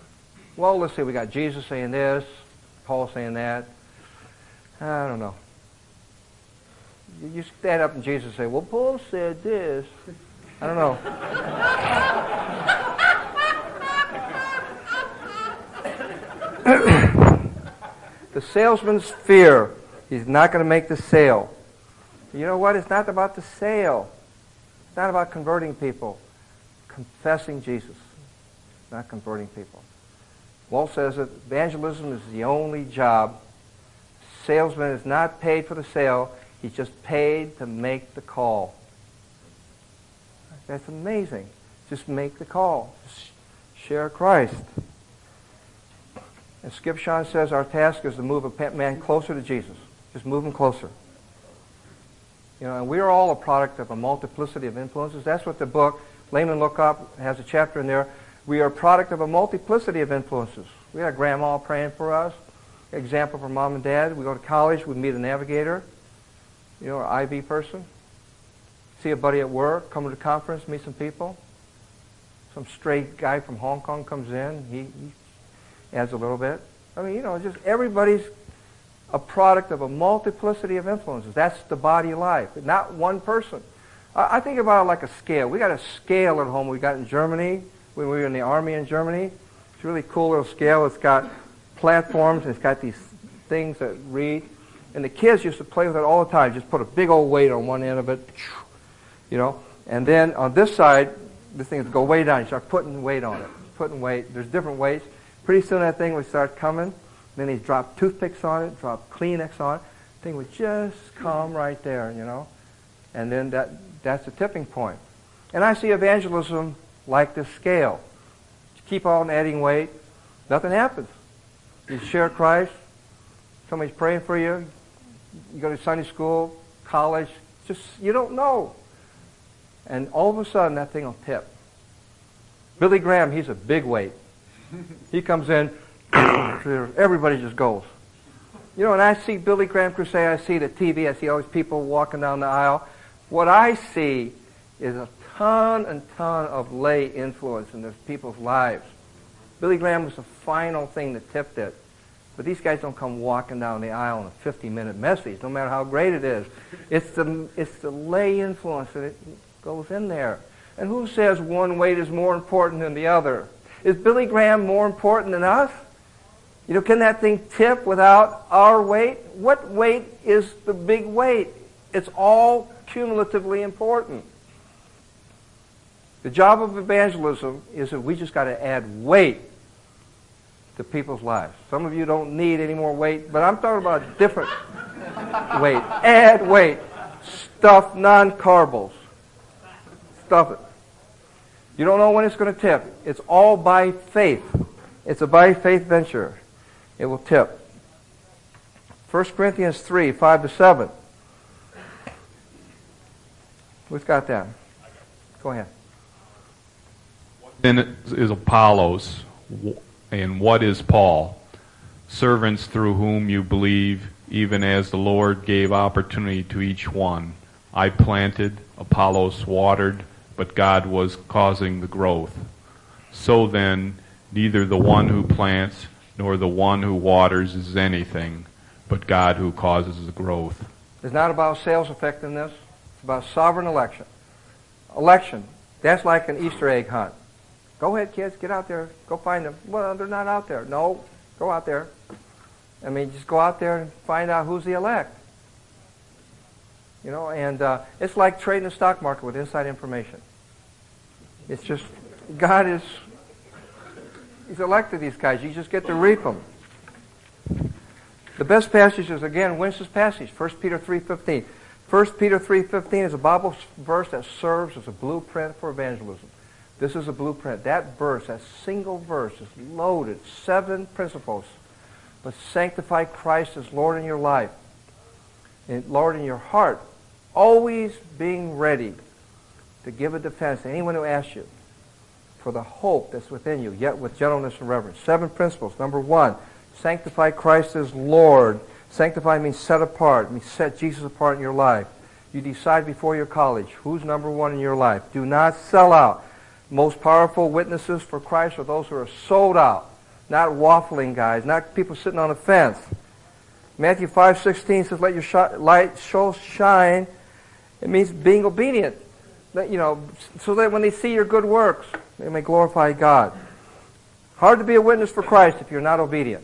well, let's see. We got Jesus saying this, Paul saying that. I don't know. You stand up and Jesus say, well, Paul said this. I don't know. the salesman's fear. He's not going to make the sale. You know what? It's not about the sale. It's not about converting people. Confessing Jesus, not converting people. Walt says that evangelism is the only job. Salesman is not paid for the sale. He's just paid to make the call. That's amazing. Just make the call. Just share Christ. As Skip Sean says, our task is to move a man closer to Jesus. Just move him closer. You know, and we are all a product of a multiplicity of influences. That's what the book, Layman Look Up, has a chapter in there. We are a product of a multiplicity of influences. We had grandma praying for us. Example for mom and dad. We go to college, we meet a navigator, you know, or IV person. See a buddy at work, come to the conference, meet some people. Some straight guy from Hong Kong comes in, he, he adds a little bit. I mean, you know, just everybody's a product of a multiplicity of influences. That's the body life, not one person. I, I think about it like a scale. We got a scale at home we got in Germany when we were in the army in Germany. It's a really cool little scale. It's got platforms. and It's got these things that read. And the kids used to play with it all the time. Just put a big old weight on one end of it, you know. And then on this side, this thing would go way down. You start putting weight on it, putting weight. There's different weights. Pretty soon that thing would start coming. Then he'd drop toothpicks on it, drop Kleenex on it. The thing would just come right there, you know. And then that, that's the tipping point. And I see evangelism like this scale. You keep on adding weight, nothing happens. You share Christ, somebody's praying for you, you go to Sunday school, college, just, you don't know. And all of a sudden, that thing will tip. Billy Graham, he's a big weight. He comes in, everybody just goes. You know, when I see Billy Graham Crusade, I see the TV, I see all these people walking down the aisle. What I see is a ton and ton of lay influence in those people's lives. Billy Graham was the final thing that tipped it. But these guys don't come walking down the aisle in a 50-minute message, no matter how great it is. It's the, it's the lay influence that it goes in there. And who says one weight is more important than the other? Is Billy Graham more important than us? You know, can that thing tip without our weight? What weight is the big weight? It's all cumulatively important. The job of evangelism is that we just got to add weight to people's lives. Some of you don't need any more weight, but I'm talking about different weight. Add weight. Stuff non-carbles. It. You don't know when it's going to tip. It's all by faith. It's a by faith venture. It will tip. 1 Corinthians 3, 5 to 7. Who's got that? Go ahead. Then is Apollos, and what is Paul? Servants through whom you believe, even as the Lord gave opportunity to each one. I planted, Apollos watered, but God was causing the growth. So then, neither the one who plants nor the one who waters is anything, but God who causes the growth. It's not about sales effectiveness. It's about sovereign election. Election. That's like an Easter egg hunt. Go ahead, kids. Get out there. Go find them. Well, they're not out there. No. Go out there. I mean, just go out there and find out who's the elect. You know, and uh, it's like trading the stock market with inside information. It's just, God is, He's elected these guys. You just get to reap them. The best passage is, again, Winston's passage, 1 Peter 3.15. 1 Peter 3.15 is a Bible verse that serves as a blueprint for evangelism. This is a blueprint. That verse, that single verse, is loaded. Seven principles. But sanctify Christ as Lord in your life. And Lord in your heart. Always being ready to give a defense to anyone who asks you for the hope that's within you, yet with gentleness and reverence. Seven principles. Number one, sanctify Christ as Lord. Sanctify means set apart, means set Jesus apart in your life. You decide before your college who's number one in your life. Do not sell out. Most powerful witnesses for Christ are those who are sold out, not waffling guys, not people sitting on the fence. Matthew 5:16 says, "Let your light show shine." It means being obedient. That, you know, so that when they see your good works, they may glorify God. Hard to be a witness for Christ if you're not obedient.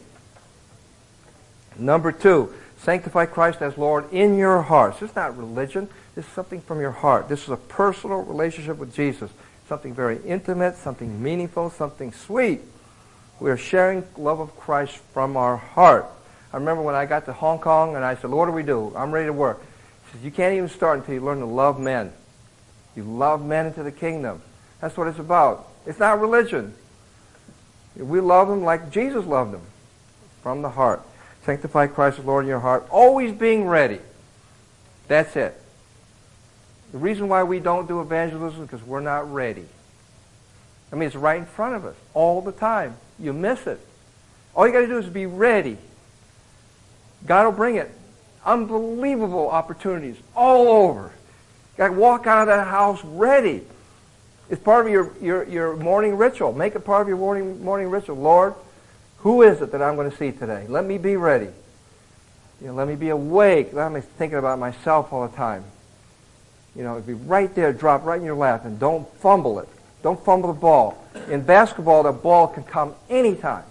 Number two, sanctify Christ as Lord in your hearts. This is not religion. This is something from your heart. This is a personal relationship with Jesus. Something very intimate, something meaningful, something sweet. We are sharing love of Christ from our heart. I remember when I got to Hong Kong and I said, Lord, what do we do? I'm ready to work. Says, you can't even start until you learn to love men. You love men into the kingdom. That's what it's about. It's not religion. We love them like Jesus loved them, from the heart. Sanctify Christ the Lord in your heart, always being ready. That's it. The reason why we don't do evangelism is because we're not ready. I mean, it's right in front of us all the time. You miss it. All you got to do is be ready. God will bring it. Unbelievable opportunities all over. You got to walk out of that house ready. It's part of your, your, your morning ritual. Make it part of your morning, morning ritual. Lord, who is it that I'm going to see today? Let me be ready. You know, let me be awake. Let me thinking about myself all the time. You know, it'd be right there, drop right in your lap, and don't fumble it. Don't fumble the ball. In basketball, the ball can come anytime.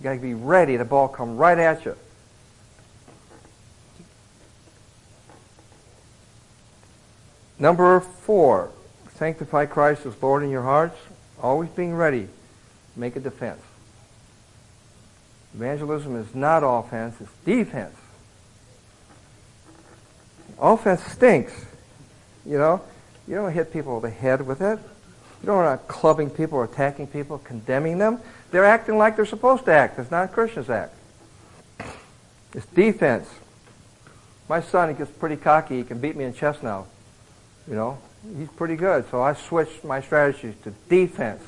You got to be ready. The ball come right at you. Number four, sanctify Christ as Lord in your hearts, always being ready. Make a defense. Evangelism is not offense, it's defense. Offense stinks. You know, you don't hit people over the head with it. You don't are clubbing people or attacking people, condemning them. They're acting like they're supposed to act. It's not Christians act. It's defense. My son, he gets pretty cocky. He can beat me in chess now. You know, he's pretty good. So I switched my strategies to defense.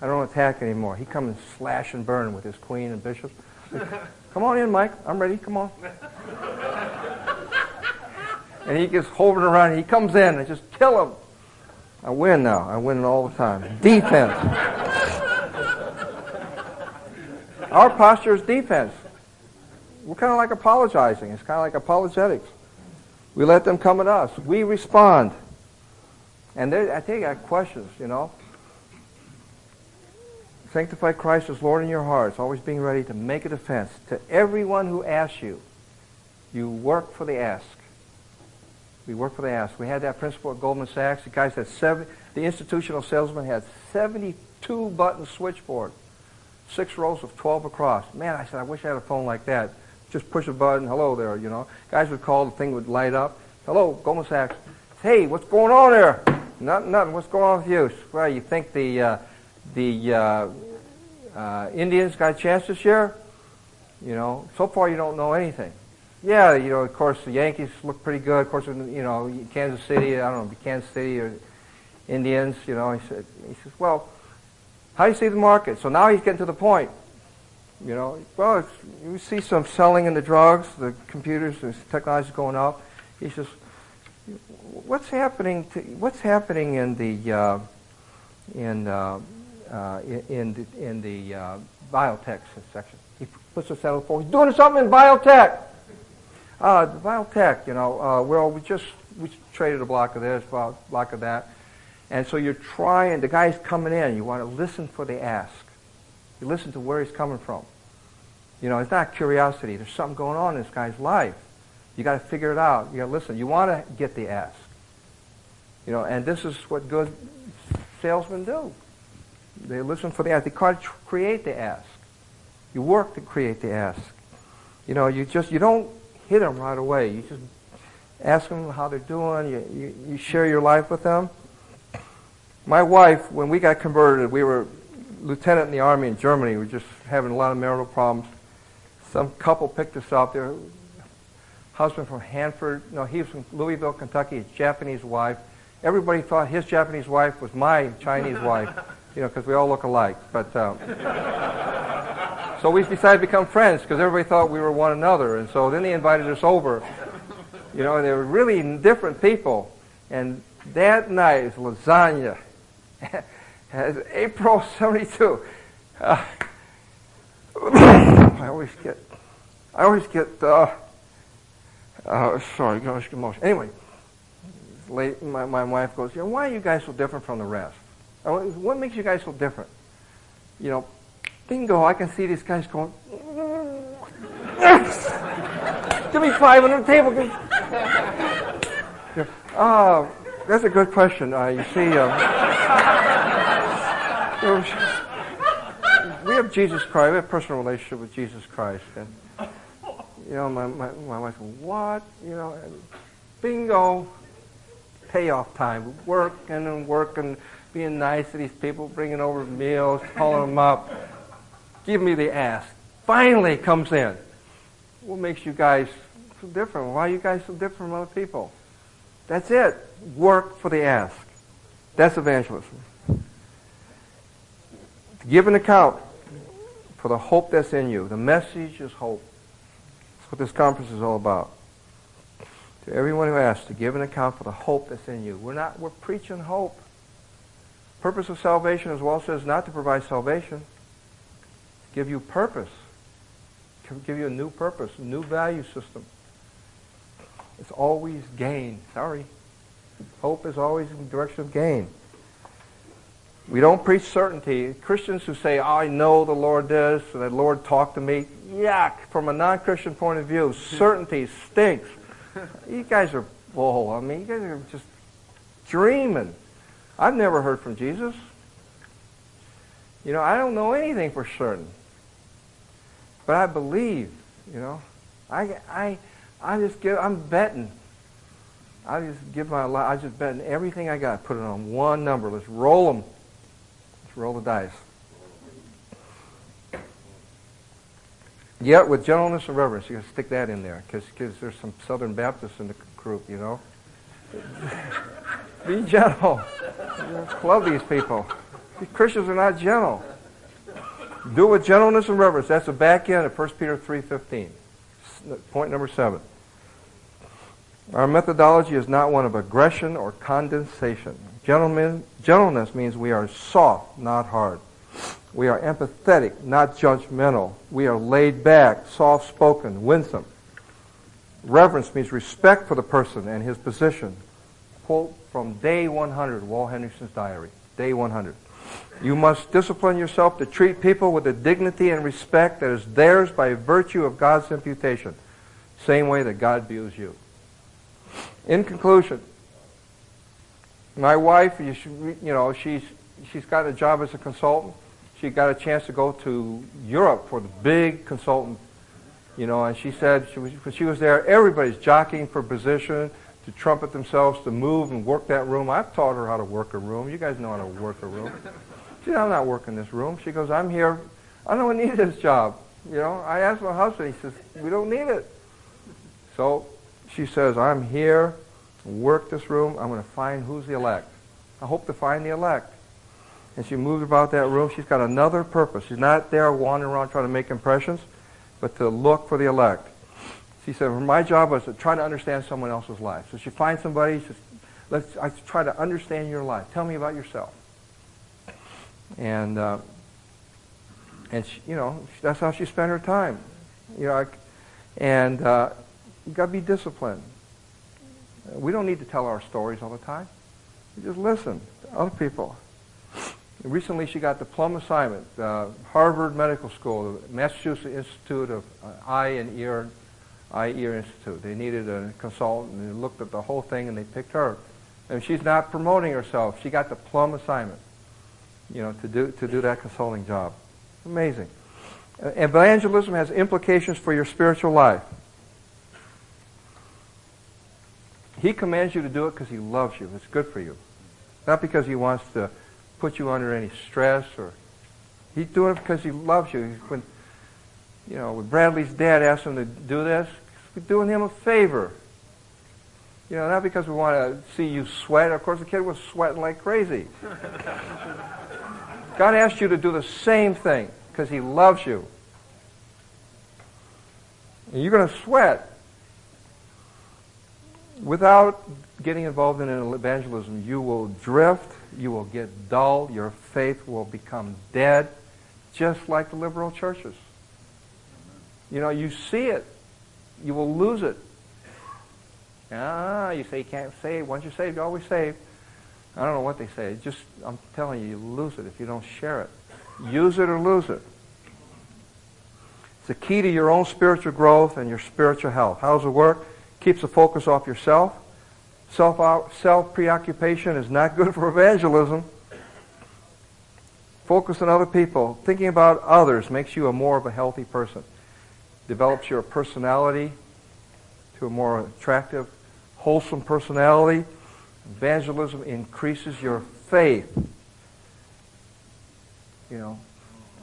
I don't attack anymore. He comes and slash and burn with his queen and bishops. Come on in, Mike. I'm ready. Come on. and he gets hovering around. He comes in and just kill him. I win now. I win all the time. Defense. Our posture is defense. We're kind of like apologizing. It's kind of like apologetics. We let them come at us. We respond. And I think I got questions, you know. Sanctify Christ as Lord in your hearts, always being ready to make a defense. To everyone who asks you, you work for the ask. We work for the ask. We had that principle at Goldman Sachs. The guys had seven, the institutional salesman had 72 button switchboard, six rows of 12 across. Man, I said, I wish I had a phone like that. Just push a button, hello there, you know. Guys would call, the thing would light up. Hello, Goldman Sachs. Hey, what's going on there? Nothing, nothing. What's going on with you? Well, you think the uh, the uh, uh, Indians got a chance this year? You know, so far you don't know anything. Yeah, you know, of course the Yankees look pretty good. Of course, you know, Kansas City. I don't know, Kansas City or Indians. You know, he said. He says, well, how do you see the market? So now he's getting to the point. You know, well, you see some selling in the drugs, the computers, the technology is going up. He says, what's happening to what's happening in the uh, in uh, uh, in the, in the uh, biotech section? He puts us out for he's doing something in biotech. Uh, the biotech, you know, uh, well, we just we traded a block of this, block of that, and so you're trying. The guy's coming in. You want to listen for the ask. You listen to where he's coming from. You know, it's not curiosity. There's something going on in this guy's life. You got to figure it out. You got to listen. You want to get the ask. You know, and this is what good salesmen do. They listen for the ask. They create the ask. You work to create the ask. You know, you just you don't hit them right away. You just ask them how they're doing. You, you, you share your life with them. My wife, when we got converted, we were lieutenant in the army in Germany. We were just having a lot of marital problems. Some couple picked us up. Their husband from Hanford. No, he was from Louisville, Kentucky. His Japanese wife. Everybody thought his Japanese wife was my Chinese wife, you know, because we all look alike. But um, so we decided to become friends because everybody thought we were one another. And so then they invited us over. You know, and they were really different people. And that night is lasagna. As April 72. Uh, I always get, I always get, uh, uh, sorry, gosh, emotion. Anyway, late, my, my wife goes, you know, why are you guys so different from the rest? What makes you guys so different? You know, bingo, I can see these guys going, give me five on the table. Oh, that's a good question. Uh, you see, uh, we have Jesus Christ. We have a personal relationship with Jesus Christ. And, you know, my, my, my wife what? You know, bingo, payoff time. Working and working, being nice to these people, bringing over meals, calling them up. Give me the ask. Finally comes in. What makes you guys so different? Why are you guys so different from other people? That's it. Work for the ask. That's evangelism. Give an account for the hope that's in you. The message is hope. That's what this conference is all about. To everyone who asks to give an account for the hope that's in you. We're not we're preaching hope. Purpose of salvation as well says not to provide salvation. Give you purpose. Give you a new purpose, a new value system. It's always gain. Sorry. Hope is always in the direction of gain. We don't preach certainty. Christians who say, oh, I know the Lord does, and the Lord talked to me, yuck, from a non-Christian point of view, certainty stinks. You guys are bull. I mean, you guys are just dreaming. I've never heard from Jesus. You know, I don't know anything for certain. But I believe, you know. I, I, I just give, I'm betting. I just give my life, I just bet everything I got, put it on one number. Let's roll them. Let's roll the dice. Yet with gentleness and reverence. You got to stick that in there because there's some Southern Baptists in the group, you know. Be gentle. Love these people. These Christians are not gentle. Do it with gentleness and reverence. That's the back end of 1 Peter 3.15. Point number seven. Our methodology is not one of aggression or condensation. Gentlemen, gentleness means we are soft, not hard. We are empathetic, not judgmental. We are laid back, soft spoken, winsome. Reverence means respect for the person and his position. Quote from day 100, Walt Henderson's diary. Day 100. You must discipline yourself to treat people with the dignity and respect that is theirs by virtue of God's imputation. Same way that God views you. In conclusion, my wife, you, should, you know, she's, she's got a job as a consultant. She got a chance to go to Europe for the big consultant, you know, and she said she was, when she was there, everybody's jockeying for position to trumpet themselves to move and work that room. I've taught her how to work a room. You guys know how to work a room. She said, I'm not working this room. She goes, I'm here. I don't need this job. You know, I asked my husband. He says, we don't need it. So she says, I'm here, work this room. I'm going to find who's the elect. I hope to find the elect. And she moved about that room. She's got another purpose. She's not there wandering around trying to make impressions, but to look for the elect. She said, my job was to try to understand someone else's life. So she finds somebody, she says, let's I try to understand your life. Tell me about yourself. And, uh, and she, you know, that's how she spent her time. You know, and uh, you got to be disciplined. We don't need to tell our stories all the time. Just listen to other people. Recently, she got the plum assignment, uh, Harvard Medical School, the Massachusetts Institute of uh, Eye and Ear, Eye Ear Institute. They needed a consultant, and they looked at the whole thing, and they picked her. And she's not promoting herself. She got the plum assignment, you know, to do to do that consulting job. Amazing. Evangelism has implications for your spiritual life. He commands you to do it because he loves you. It's good for you. Not because he wants to put you under any stress or he's doing it because he loves you. When you know, when Bradley's dad asked him to do this, we're doing him a favor. You know, not because we want to see you sweat. Of course, the kid was sweating like crazy. God asked you to do the same thing because He loves you. And you're going to sweat. Without getting involved in evangelism, you will drift, you will get dull, your faith will become dead, just like the liberal churches. You know, you see it, you will lose it. Ah, you say you can't save. Once you're saved, you're always saved. I don't know what they say. Just, I'm telling you, you lose it if you don't share it. Use it or lose it. It's the key to your own spiritual growth and your spiritual health. How does it work? Keeps the focus off yourself. Self, self preoccupation is not good for evangelism. Focus on other people. Thinking about others makes you a more of a healthy person. Develops your personality to a more attractive, wholesome personality. Evangelism increases your faith. You know,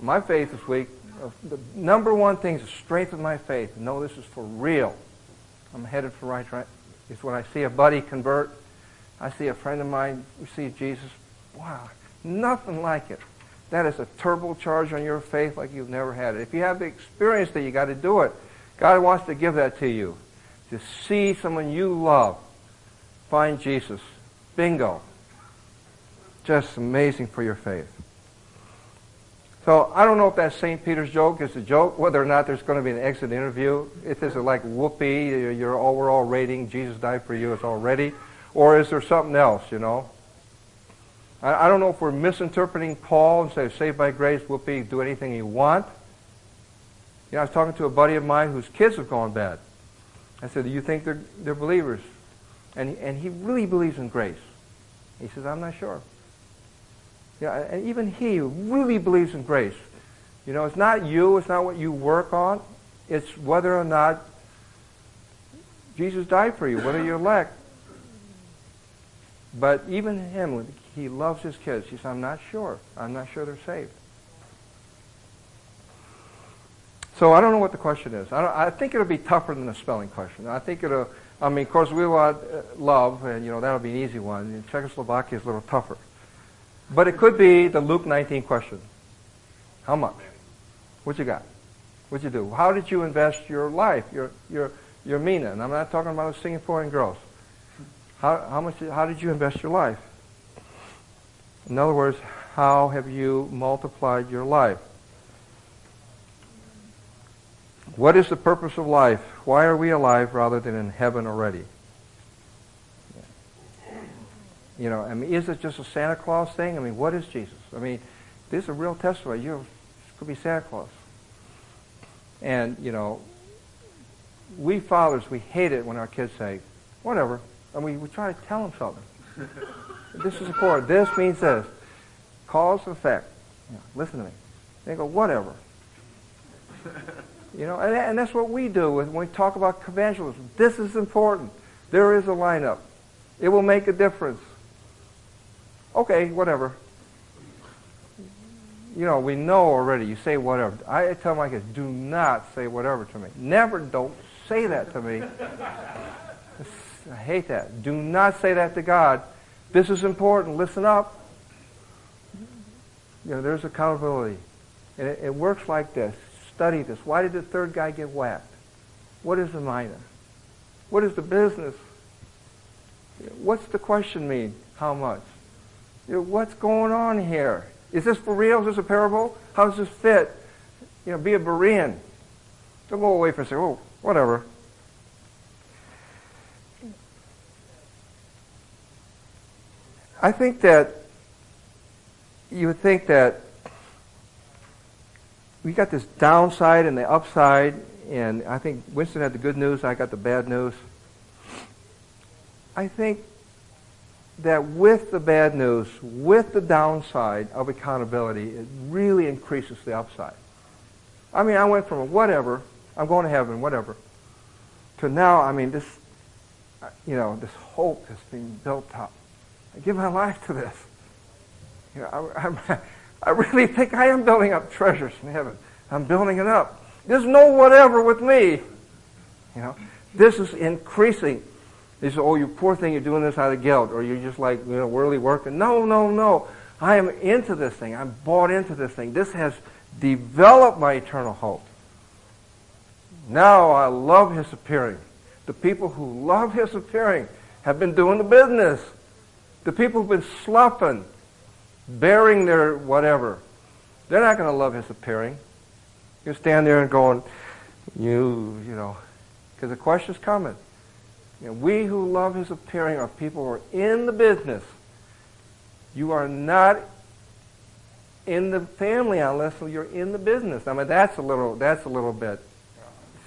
my faith this week, uh, the number one thing is to strengthen my faith. Know this is for real. I'm headed for right, right. Is when I see a buddy convert, I see a friend of mine receive Jesus. Wow, nothing like it. That is a turbocharge on your faith like you've never had it. If you have the experience that you got to do it. God wants to give that to you. To see someone you love find Jesus. Bingo. Just amazing for your faith. So I don't know if that St. Peter's joke is a joke, whether or not there's going to be an exit interview. If this is like whoopee, your overall rating, Jesus died for you, is already, or is there something else, you know? I, I don't know if we're misinterpreting Paul and say, saved by grace, whoopee, do anything you want. You know, I was talking to a buddy of mine whose kids have gone bad. I said, do you think they're, they're believers? And, and he really believes in grace. He says, I'm not sure. Yeah, and even he really believes in grace. You know, it's not you, it's not what you work on, it's whether or not Jesus died for you, whether you're elect. But even him, he loves his kids. He says, I'm not sure. I'm not sure they're saved. So I don't know what the question is. I, I, think it'll be tougher than the spelling question. I think it'll, I mean, of course, we want uh, love, and, you know, that'll be an easy one. Czechoslovakia is a little tougher. But it could be the Luke 19 question. How much? What you got? What you do? How did you invest your life, your, your, your mina? And I'm not talking about Singaporean girls. How, how, much, how did you invest your life? In other words, how have you multiplied your life? What is the purpose of life? Why are we alive rather than in heaven already? You know, I mean, is it just a Santa Claus thing? I mean, what is Jesus? I mean, this is a real testimony. You could be Santa Claus. And, you know, we fathers, we hate it when our kids say, whatever. And we, we try to tell them something. this is important. This means this. Cause and effect. You know, listen to me. They go, whatever. You know, and, and that's what we do when we talk about evangelism. This is important. There is a lineup. It will make a difference. Okay, whatever. You know, we know already. You say whatever. I tell my kids, do not say whatever to me. Never don't say that to me. I hate that. Do not say that to God. This is important. Listen up. You know, there's accountability. And it, it works like this. Study this. Why did the third guy get whacked? What is the mina? What is the business? What's the question mean? How much? You know, what's going on here? Is this for real? Is this a parable? How does this fit? You know, be a Berean. Don't go away for a second. oh, whatever. I think that you would think that we got this downside and the upside, and I think Winston had the good news, I got the bad news. I think that with the bad news, with the downside of accountability, it really increases the upside. I mean, I went from whatever, I'm going to heaven, whatever, to now, I mean, this, uh, you know, this hope has been built up. I give my life to this. You know, I, I really think I am building up treasures in heaven. I'm building it up. There's no whatever with me. You know, this is increasing. They say, oh, you poor thing, you're doing this out of guilt, or you're just like, you know, worldly working. No, no, no. I am into this thing. I'm bought into this thing. This has developed my eternal hope. Now I love his appearing. The people who love his appearing have been doing the business. The people who've been sloughing, bearing their whatever, they're not going to love his appearing. You stand there and going, you, you know, because the question's coming. Know, we who love his appearing are people who are in the business. You are not in the family unless you're in the business. I mean, that's a little, that's a little bit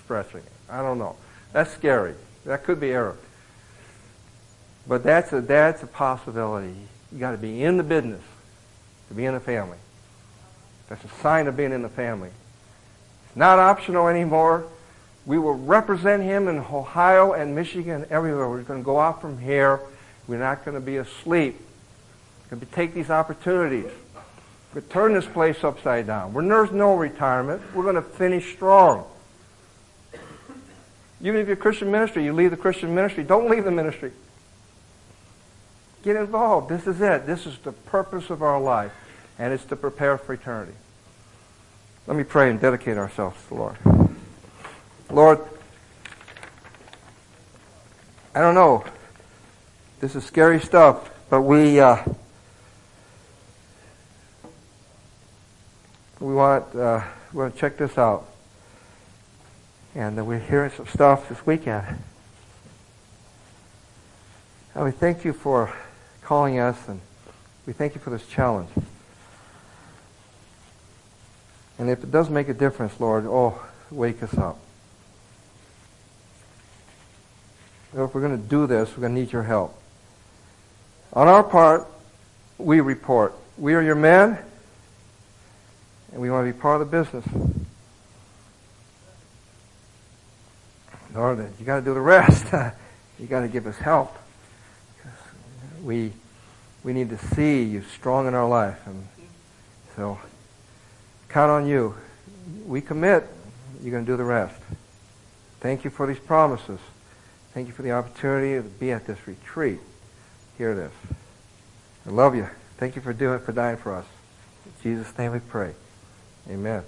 stretching. I don't know. That's scary. That could be error. But that's a, that's a possibility. You got to be in the business to be in the family. That's a sign of being in the family. It's not optional anymore. We will represent him in Ohio and Michigan, and everywhere. We're going to go out from here. We're not going to be asleep. We're going to take these opportunities. We're going to turn this place upside down. We're, there's no retirement. We're going to finish strong. Even if you're a Christian ministry, you leave the Christian ministry. Don't leave the ministry. Get involved. This is it. This is the purpose of our life, and it's to prepare for eternity. Let me pray and dedicate ourselves to the Lord. Lord, I don't know. This is scary stuff, but we uh, we want uh, we want to check this out, and we're hearing some stuff this weekend. And we thank you for calling us, and we thank you for this challenge. And if it does make a difference, Lord, oh, wake us up. If we're going to do this, we're going to need your help. On our part, we report. We are your men, and we want to be part of the business. Lord, you got to do the rest. you got to give us help we we need to see you strong in our life. And so count on you. We commit, you're going to do the rest. Thank you for these promises. Thank you for the opportunity to be at this retreat. Hear this. I love you. Thank you for doing it, for dying for us. In Jesus' name we pray. Amen.